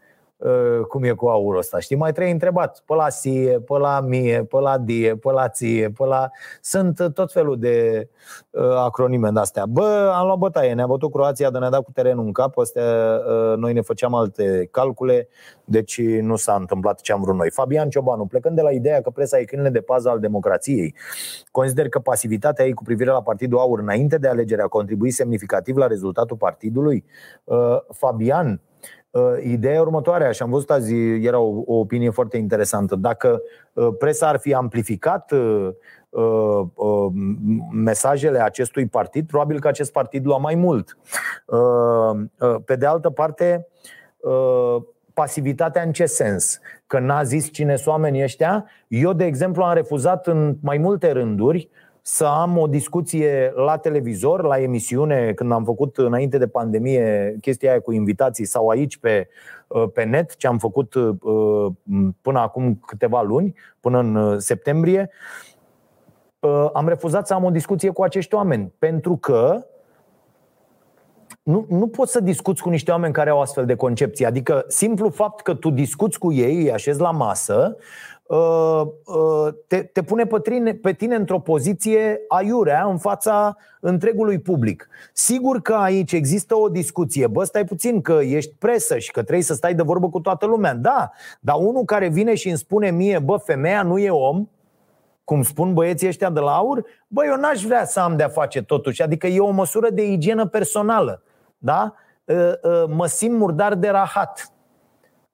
cum e cu aurul ăsta. Știi, mai trebuie întrebat pe la SIE, pe la MIE, pe la DIE, pe la ție, pe la... Sunt tot felul de uh, acronime de astea. Bă, am luat bătaie, ne-a bătut Croația, de ne-a dat cu terenul în cap, astea, uh, noi ne făceam alte calcule, deci nu s-a întâmplat ce am vrut noi. Fabian Ciobanu, plecând de la ideea că presa e câinele de pază al democrației, consider că pasivitatea ei cu privire la Partidul Aur înainte de alegere a contribuit semnificativ la rezultatul partidului. Uh, Fabian, uh, Ideea următoarea, și am văzut azi, era o, o opinie foarte interesantă. Dacă uh, presa ar fi amplificat mesajele acestui partid, probabil că acest partid lua mai mult. Pe de altă parte, pasivitatea în ce sens? Că n-a zis cine sunt oamenii ăștia? Eu, de exemplu, am refuzat în mai multe rânduri să am o discuție la televizor, la emisiune, când am făcut înainte de pandemie chestia aia cu invitații sau aici pe, uh, pe net, ce am făcut uh, până acum câteva luni, până în uh, septembrie, am refuzat să am o discuție cu acești oameni, pentru că nu, nu poți să discuți cu niște oameni care au astfel de concepții. Adică, simplu fapt că tu discuți cu ei, îi așezi la masă, uh, uh, te, te pune pe tine, pe tine într-o poziție aiurea în fața întregului public. Sigur că aici există o discuție. Bă, stai puțin că ești presă și că trebuie să stai de vorbă cu toată lumea. Da, dar unul care vine și îmi spune mie, bă, femeia nu e om, cum spun băieții ăștia de la aur, bă, eu n-aș vrea să am de-a face totuși. Adică e o măsură de igienă personală da? Ă, ă, mă simt murdar de rahat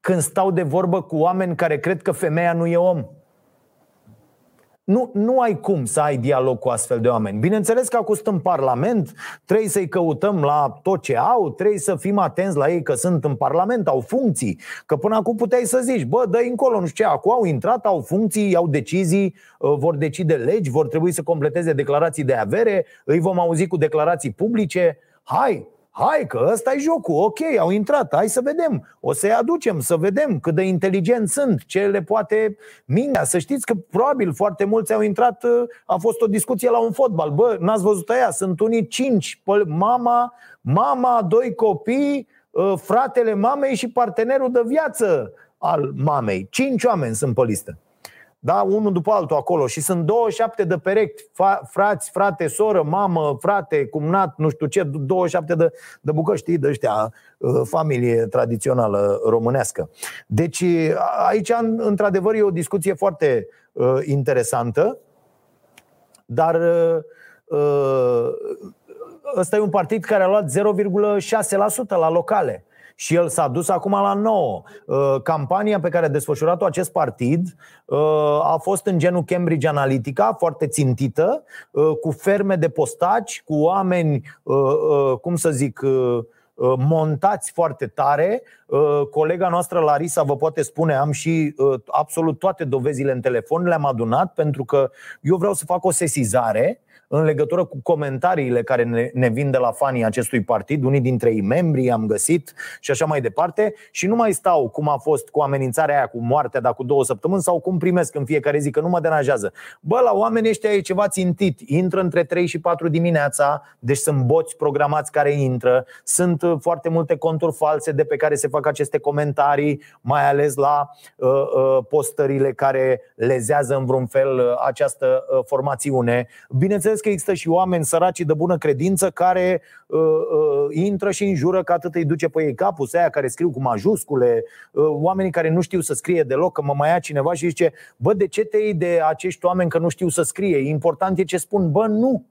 când stau de vorbă cu oameni care cred că femeia nu e om. Nu, nu ai cum să ai dialog cu astfel de oameni. Bineînțeles că acum în Parlament, trebuie să-i căutăm la tot ce au, trebuie să fim atenți la ei că sunt în Parlament, au funcții. Că până acum puteai să zici, bă, dă încolo, nu știu ce, acum au intrat, au funcții, au decizii, ă, vor decide legi, vor trebui să completeze declarații de avere, îi vom auzi cu declarații publice. Hai, Hai că ăsta e jocul, ok, au intrat, hai să vedem. O să-i aducem, să vedem cât de inteligenți sunt Ce le poate mintea. Să știți că probabil foarte mulți au intrat A fost o discuție la un fotbal. Bă, n-ați văzut aia, sunt unii cinci Mama, mama, doi copii Fratele mamei și partenerul de viață al mamei. Cinci oameni sunt pe listă da, unul după altul acolo și sunt 27 de perechi, fa- frați, frate, soră, mamă, frate, cumnat, nu știu ce, 27 de, de bucăți, știi, de ăștia, uh, familie tradițională românească. Deci aici, într-adevăr, e o discuție foarte uh, interesantă, dar uh, ăsta e un partid care a luat 0,6% la locale și el s-a dus acum la 9. Uh, campania pe care a desfășurat-o acest partid uh, a fost în genul Cambridge Analytica, foarte țintită, uh, cu ferme de postaci, cu oameni, cum să zic, montați foarte tare. Colega noastră Larisa vă poate spune, am și absolut toate dovezile în telefon, le-am adunat pentru că eu vreau să fac o sesizare în legătură cu comentariile care ne, ne vin de la fanii acestui partid, unii dintre ei membri am găsit și așa mai departe, și nu mai stau cum a fost cu amenințarea aia cu moartea, dar cu două săptămâni, sau cum primesc în fiecare zi, că nu mă deranjează. Bă, la oamenii ăștia e ceva țintit. Intră între 3 și 4 dimineața, deci sunt boți programați care intră, sunt uh, foarte multe conturi false de pe care se fac aceste comentarii, mai ales la uh, uh, postările care lezează în vreun fel uh, această uh, formațiune. Bineînțeles că există și oameni săraci de bună credință care uh, uh, intră și înjură că atât îi duce pe ei capul, aia care scriu cu majuscule, uh, oamenii care nu știu să scrie deloc, că mă mai ia cineva și zice Bă, de ce te iei de acești oameni că nu știu să scrie? Important e ce spun, bă, nu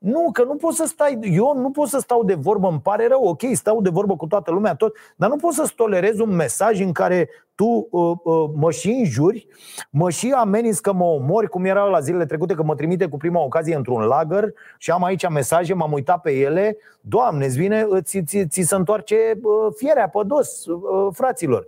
nu, că nu pot să stai, eu nu pot să stau de vorbă, îmi pare rău, ok, stau de vorbă cu toată lumea, tot, dar nu pot să tolerez un mesaj în care tu uh, uh, mă și înjuri, mă și ameninți că mă omori, cum era la zilele trecute, că mă trimite cu prima ocazie într-un lagăr și am aici mesaje, m-am uitat pe ele, Doamne, îți vine, ți, ți, ți se întoarce uh, fierea pe dos, uh, fraților.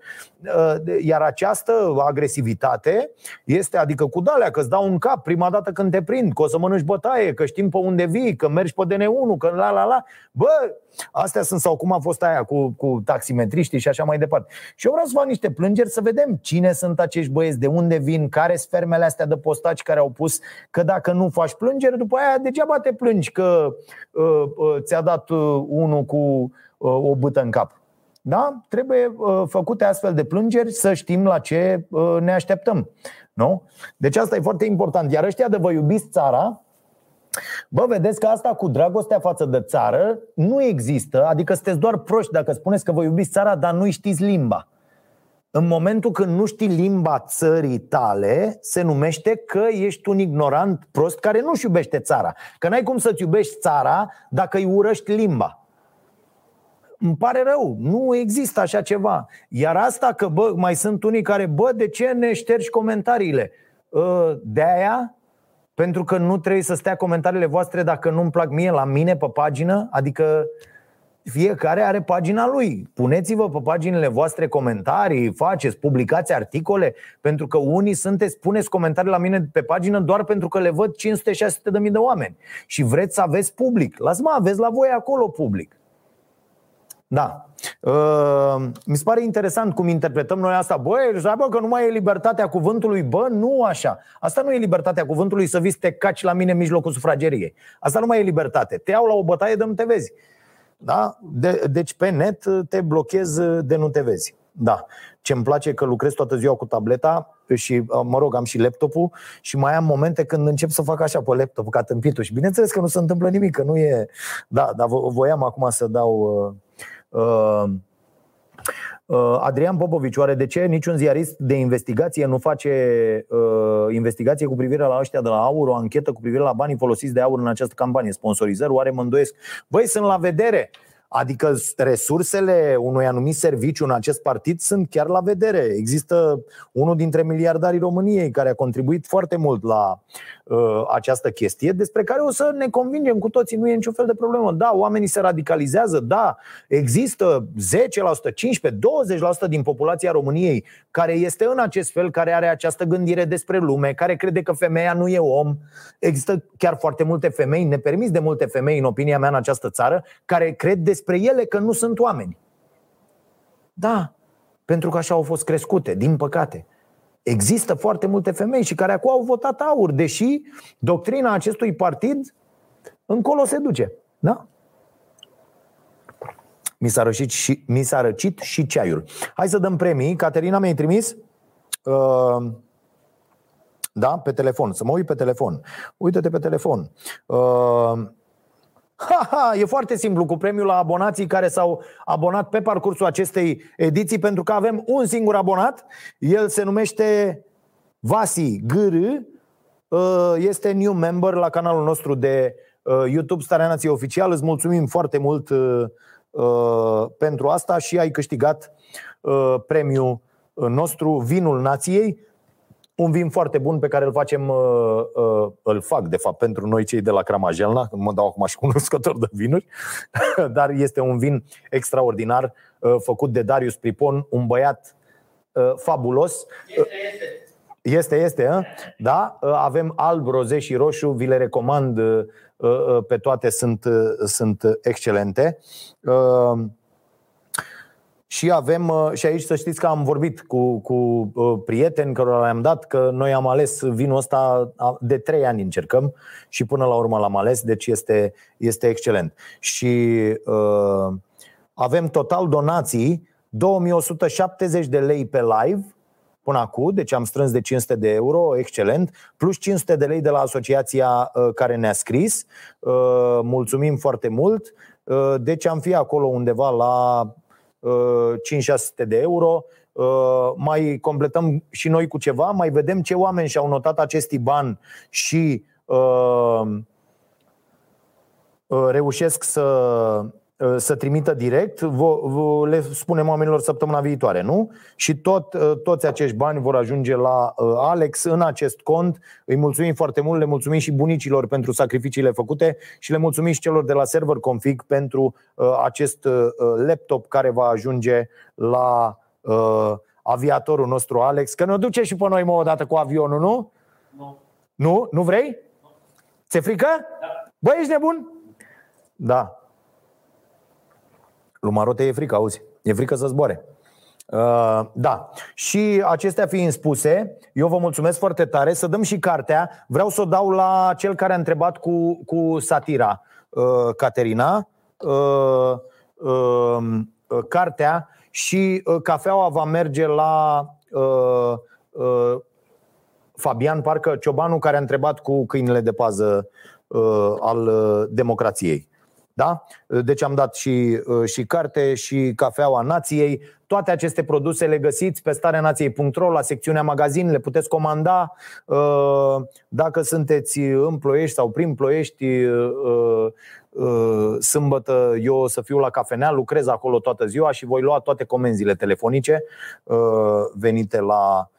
Uh, iar această agresivitate este, adică cu dalea, că îți dau un cap prima dată când te prind, că o să mănânci bătaie, că știm pe unde vii, că mergi pe DN1, că la la la. Bă, astea sunt sau cum a fost aia cu, cu taximetriștii și așa mai departe. Și eu vreau să fac niște plângeri să vedem cine sunt acești băieți, de unde vin, care sunt fermele astea de postaci care au pus că dacă nu faci plângeri, după aia degeaba te plângi că uh, uh, ți-a dat uh, unul cu uh, o bâtă în cap. Da? Trebuie uh, făcute astfel de plângeri să știm la ce uh, ne așteptăm. Nu? Deci asta e foarte important. Iar ăștia de vă iubiți țara, Bă, vedeți că asta cu dragostea față de țară nu există, adică sunteți doar proști dacă spuneți că vă iubiți țara, dar nu știți limba. În momentul când nu știi limba țării tale, se numește că ești un ignorant prost care nu-și iubește țara. Că n-ai cum să-ți iubești țara dacă îi urăști limba. Îmi pare rău, nu există așa ceva. Iar asta că, bă, mai sunt unii care, bă, de ce ne ștergi comentariile? Ă, de aia pentru că nu trebuie să stea comentariile voastre dacă nu-mi plac mie la mine pe pagină, adică fiecare are pagina lui. Puneți-vă pe paginile voastre comentarii, faceți, publicați articole, pentru că unii sunteți, puneți comentarii la mine pe pagină doar pentru că le văd 500-600 de mii de oameni și vreți să aveți public. Lasă-mă, aveți la voi acolo public. Da. Uh, mi se pare interesant cum interpretăm noi asta. Băi, bă, că nu mai e libertatea cuvântului. Bă, nu așa. Asta nu e libertatea cuvântului să vii să te caci la mine în mijlocul sufrageriei. Asta nu mai e libertate. Te iau la o bătaie de nu te vezi. Da? De, deci pe net te blochez de nu te vezi. Da. Ce îmi place că lucrez toată ziua cu tableta și, mă rog, am și laptopul și mai am momente când încep să fac așa pe laptop ca tâmpitul și bineînțeles că nu se întâmplă nimic, că nu e... Da, dar voiam acum să dau uh, Uh, uh, Adrian Popovici, oare de ce niciun ziarist de investigație nu face uh, investigație cu privire la ăștia de la Aur, o anchetă cu privire la banii folosiți de Aur în această campanie, sponsorizări, oare mă îndoiesc? Băi, sunt la vedere! Adică resursele unui anumit serviciu în acest partid sunt chiar la vedere. Există unul dintre miliardarii României care a contribuit foarte mult la uh, această chestie, despre care o să ne convingem cu toții, nu e niciun fel de problemă. Da, oamenii se radicalizează, da, există 10%, 15%, 20% din populația României care este în acest fel, care are această gândire despre lume, care crede că femeia nu e om. Există chiar foarte multe femei, nepermis de multe femei, în opinia mea, în această țară, care cred despre despre ele că nu sunt oameni. Da, pentru că așa au fost crescute, din păcate. Există foarte multe femei și care acum au votat aur, deși doctrina acestui partid încolo se duce. Da? Mi s-a răcit și, mi s-a răcit și ceaiul. Hai să dăm premii. Caterina mi-ai trimis? Uh, da? Pe telefon. Să mă uit pe telefon. Uită-te pe telefon. Uh, Ha, ha, e foarte simplu cu premiul la abonații care s-au abonat pe parcursul acestei ediții pentru că avem un singur abonat. El se numește Vasi Gr. Uh, este new member la canalul nostru de uh, YouTube Starea Nației Oficial. Îți mulțumim foarte mult uh, pentru asta și ai câștigat premiul nostru, Vinul Nației un vin foarte bun pe care îl facem, uh, uh, îl fac de fapt pentru noi cei de la Cramajelna, mă dau acum și (laughs) cunoscător de vinuri, (laughs) dar este un vin extraordinar uh, făcut de Darius Pripon, un băiat fabulos. Este, este, da? Avem alb, roze și roșu, vi le recomand pe toate, sunt, sunt excelente. Și avem, uh, și aici să știți că am vorbit cu, cu uh, prieteni cărora le-am dat că noi am ales vinul ăsta de trei ani încercăm și până la urmă l-am ales, deci este, este excelent. Și uh, avem total donații 2170 de lei pe live până acum, deci am strâns de 500 de euro, excelent, plus 500 de lei de la asociația uh, care ne-a scris. Uh, mulțumim foarte mult. Uh, deci am fi acolo undeva la 5-600 de euro, uh, mai completăm și noi cu ceva, mai vedem ce oameni și-au notat acest IBAN și uh, uh, reușesc să Uh, să trimită direct, le spunem oamenilor săptămâna viitoare, nu? Și tot, uh, toți acești bani vor ajunge la uh, Alex în acest cont. Îi mulțumim foarte mult, le mulțumim și bunicilor pentru sacrificiile făcute și le mulțumim și celor de la Server Config pentru acest laptop care va ajunge la aviatorul nostru Alex. Că ne duce și pe noi mă odată cu avionul, nu? Nu. Nu? Nu vrei? Ți-e frică? Da. Băi, ești nebun? Da, lui Marote e frică, auzi. E frică să zboare. Uh, da. Și acestea fiind spuse, eu vă mulțumesc foarte tare. Să dăm și cartea. Vreau să o dau la cel care a întrebat cu, cu satira, uh, Caterina. Uh, uh, cartea și uh, cafeaua va merge la uh, uh, Fabian, parcă ciobanul care a întrebat cu câinile de pază uh, al uh, democrației. Da? Deci am dat și, uh, și carte și cafeaua nației. Toate aceste produse le găsiți pe stareanației.ro la secțiunea magazin, le puteți comanda. Uh, dacă sunteți în Ploiești sau prin Ploiești, uh, sâmbătă eu o să fiu la cafenea, lucrez acolo toată ziua și voi lua toate comenzile telefonice venite la,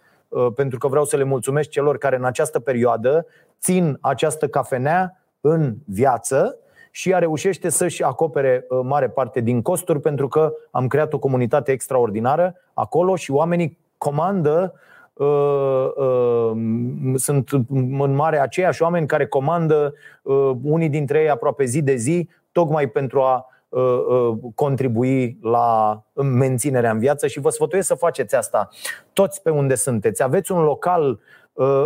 pentru că vreau să le mulțumesc celor care în această perioadă țin această cafenea în viață și ea reușește să-și acopere uh, mare parte din costuri pentru că am creat o comunitate extraordinară acolo și oamenii comandă uh, uh, sunt în mare aceiași oameni care comandă unii dintre ei aproape zi de zi, tocmai pentru a contribui la menținerea în viață și vă sfătuiesc să faceți asta toți pe unde sunteți. Aveți un local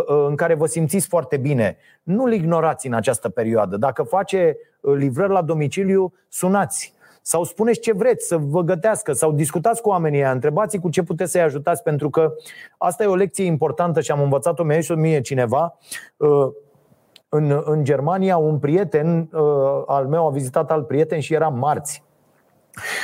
în care vă simțiți foarte bine. Nu-l ignorați în această perioadă. Dacă face Uh, livrări la domiciliu, sunați. Sau spuneți ce vreți să vă gătească. Sau discutați cu oamenii aia, întrebați cu ce puteți să-i ajutați pentru că asta e o lecție importantă și am învățat-o mie și mie cineva. Uh, în, în Germania un prieten uh, al meu a vizitat alt prieten și era marți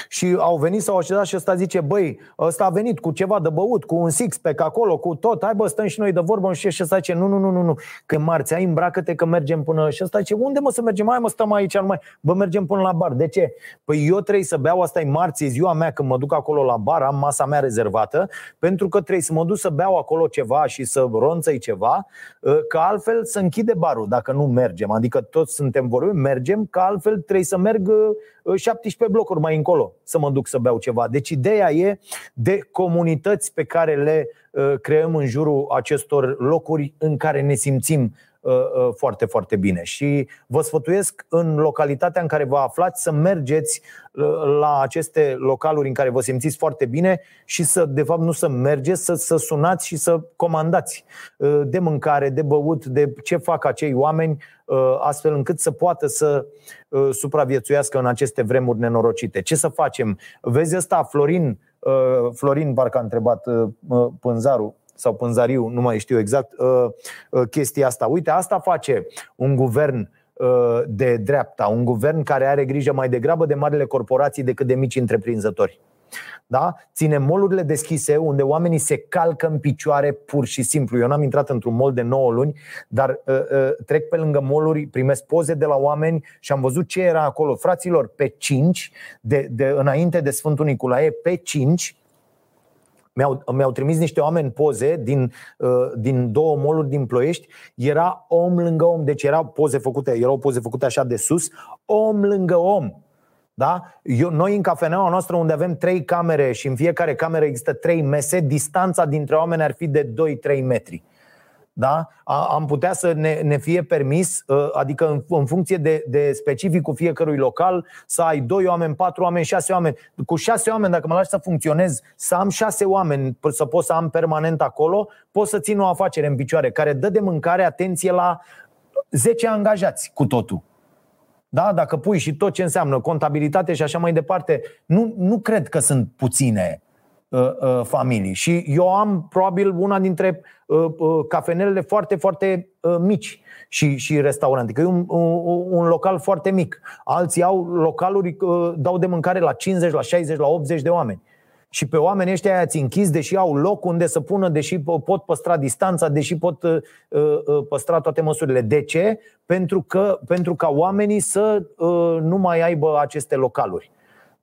și au venit, s-au așezat și ăsta zice, băi, ăsta a venit cu ceva de băut, cu un six pe acolo, cu tot, hai bă, stăm și noi de vorbă și ăsta zice, nu, nu, nu, nu, nu, că marți, ai îmbracă-te că mergem până... Și ăsta zice, unde mă să mergem? Hai mă, stăm aici, numai, bă, mergem până la bar. De ce? Păi eu trebuie să beau, asta e marți, e ziua mea când mă duc acolo la bar, am masa mea rezervată, pentru că trebuie să mă duc să beau acolo ceva și să ronțăi ceva, ă, că altfel să închide barul dacă nu mergem. Adică toți suntem vorbi, mergem, că altfel trebuie să merg 17 ă, blocuri mai încolo să mă duc să beau ceva. Deci ideea e de comunități pe care le uh, creăm în jurul acestor locuri în care ne simțim foarte, foarte bine. Și vă sfătuiesc în localitatea în care vă aflați să mergeți la aceste localuri în care vă simțiți foarte bine și să, de fapt, nu să mergeți, să, să sunați și să comandați de mâncare, de băut, de ce fac acei oameni, astfel încât să poată să supraviețuiască în aceste vremuri nenorocite. Ce să facem? Vezi ăsta, Florin, Florin parcă a întrebat Pânzaru, sau Pânzariu, nu mai știu exact chestia asta. Uite, asta face un guvern de dreapta, un guvern care are grijă mai degrabă de marile corporații decât de mici întreprinzători. Da? Ține molurile deschise unde oamenii se calcă în picioare pur și simplu. Eu n-am intrat într-un mol de 9 luni, dar uh, uh, trec pe lângă moluri, primesc poze de la oameni și am văzut ce era acolo. Fraților, pe 5, de, de, înainte de Sfântul Nicolae, pe 5, mi-au, mi-au trimis niște oameni poze din, uh, din două moluri din Ploiești. Era om lângă om, deci erau poze făcute, erau poze făcute așa de sus, om lângă om. Da? Eu, noi în cafeneaua noastră unde avem trei camere și în fiecare cameră există trei mese, distanța dintre oameni ar fi de 2-3 metri. Da? Am putea să ne, ne fie permis, ă, adică în, în funcție de, de specificul fiecărui local, să ai doi oameni, patru oameni, șase oameni. Cu șase oameni, dacă mă lași să funcționez, să am șase oameni, să pot să am permanent acolo, pot să țin o afacere în picioare care dă de mâncare atenție la 10 angajați cu totul. Da? Dacă pui și tot ce înseamnă contabilitate și așa mai departe, nu, nu cred că sunt puține uh, uh, familii. Și eu am probabil una dintre uh, uh, cafenelele foarte, foarte uh, mici și, și restaurante. Că e un, un, un local foarte mic. Alții au localuri, uh, dau de mâncare la 50, la 60, la 80 de oameni și pe oamenii ăștia ați închis, deși au loc unde să pună, deși pot păstra distanța, deși pot uh, uh, păstra toate măsurile. De ce? Pentru, că, pentru ca oamenii să uh, nu mai aibă aceste localuri.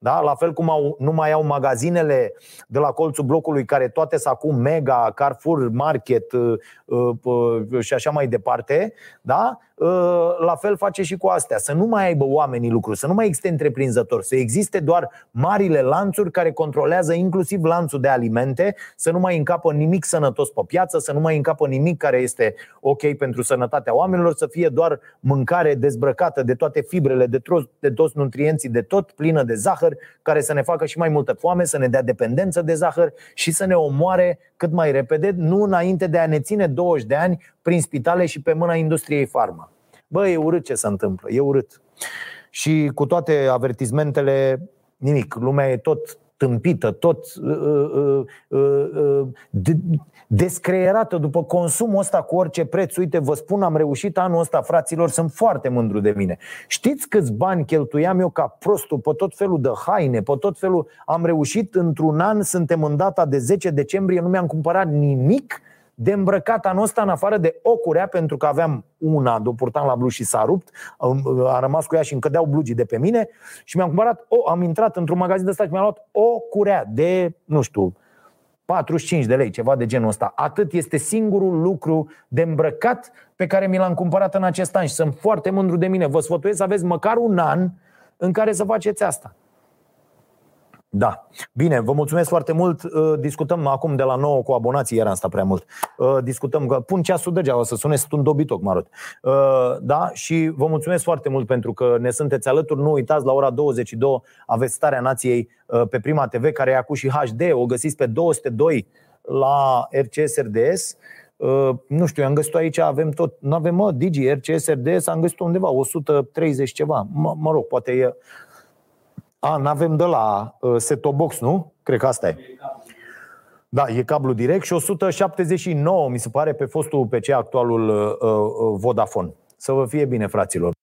Da? La fel cum au, nu mai au magazinele de la colțul blocului care toate sunt acum Mega, Carrefour, Market uh, uh, uh, și așa mai departe, da? Uh, la fel face și cu astea. Să nu mai aibă oamenii lucru, să nu mai existe întreprinzători, să existe doar marile lanțuri care controlează inclusiv lanțul de alimente, să nu mai încapă nimic sănătos pe piață, să nu mai încapă nimic care este ok pentru sănătatea oamenilor, să fie doar mâncare dezbrăcată de toate fibrele, de, toți, de toți nutrienții, de tot, plină de zahăr, care să ne facă și mai multă foame, să ne dea dependență de zahăr și să ne omoare cât mai repede, nu înainte de a ne ține 20 de ani prin spitale și pe mâna industriei farma. Bă, e urât ce se întâmplă, e urât. Și cu toate avertizmentele, nimic, lumea e tot tâmpită, tot uh, uh, uh, uh de, descreierată după consumul ăsta cu orice preț. Uite, vă spun, am reușit anul ăsta, fraților, sunt foarte mândru de mine. Știți câți bani cheltuiam eu ca prostul pe tot felul de haine, pe tot felul... Am reușit într-un an, suntem în data de 10 decembrie, nu mi-am cumpărat nimic de îmbrăcat anul ăsta în afară de o curea, pentru că aveam una, de purtam la blugi și s-a rupt, a rămas cu ea și încă deau blugii de pe mine și mi-am cumpărat, o, am intrat într-un magazin de stat și mi-am luat o curea de, nu știu, 45 de lei, ceva de genul ăsta. Atât este singurul lucru de îmbrăcat pe care mi l-am cumpărat în acest an și sunt foarte mândru de mine. Vă sfătuiesc să aveți măcar un an în care să faceți asta. Da. Bine, vă mulțumesc foarte mult. Uh, discutăm acum de la 9 cu abonații, era asta prea mult. Uh, discutăm, că pun ceasul degeaba să sune, sunt un dobitoc, Marot. Uh, da, și vă mulțumesc foarte mult pentru că ne sunteți alături. Nu uitați, la ora 22 aveți Starea Nației pe Prima TV, care e acum și HD. O găsiți pe 202 la RCS RDS. nu știu, am găsit aici, avem tot, nu avem mă, Digi, RCS RDS, am găsit undeva 130 ceva. M- mă rog, poate e a, n-avem de la uh, set box, nu? Cred că asta e. Da, e cablu direct și 179, mi se pare, pe fostul PC actualul uh, uh, Vodafone. Să vă fie bine, fraților.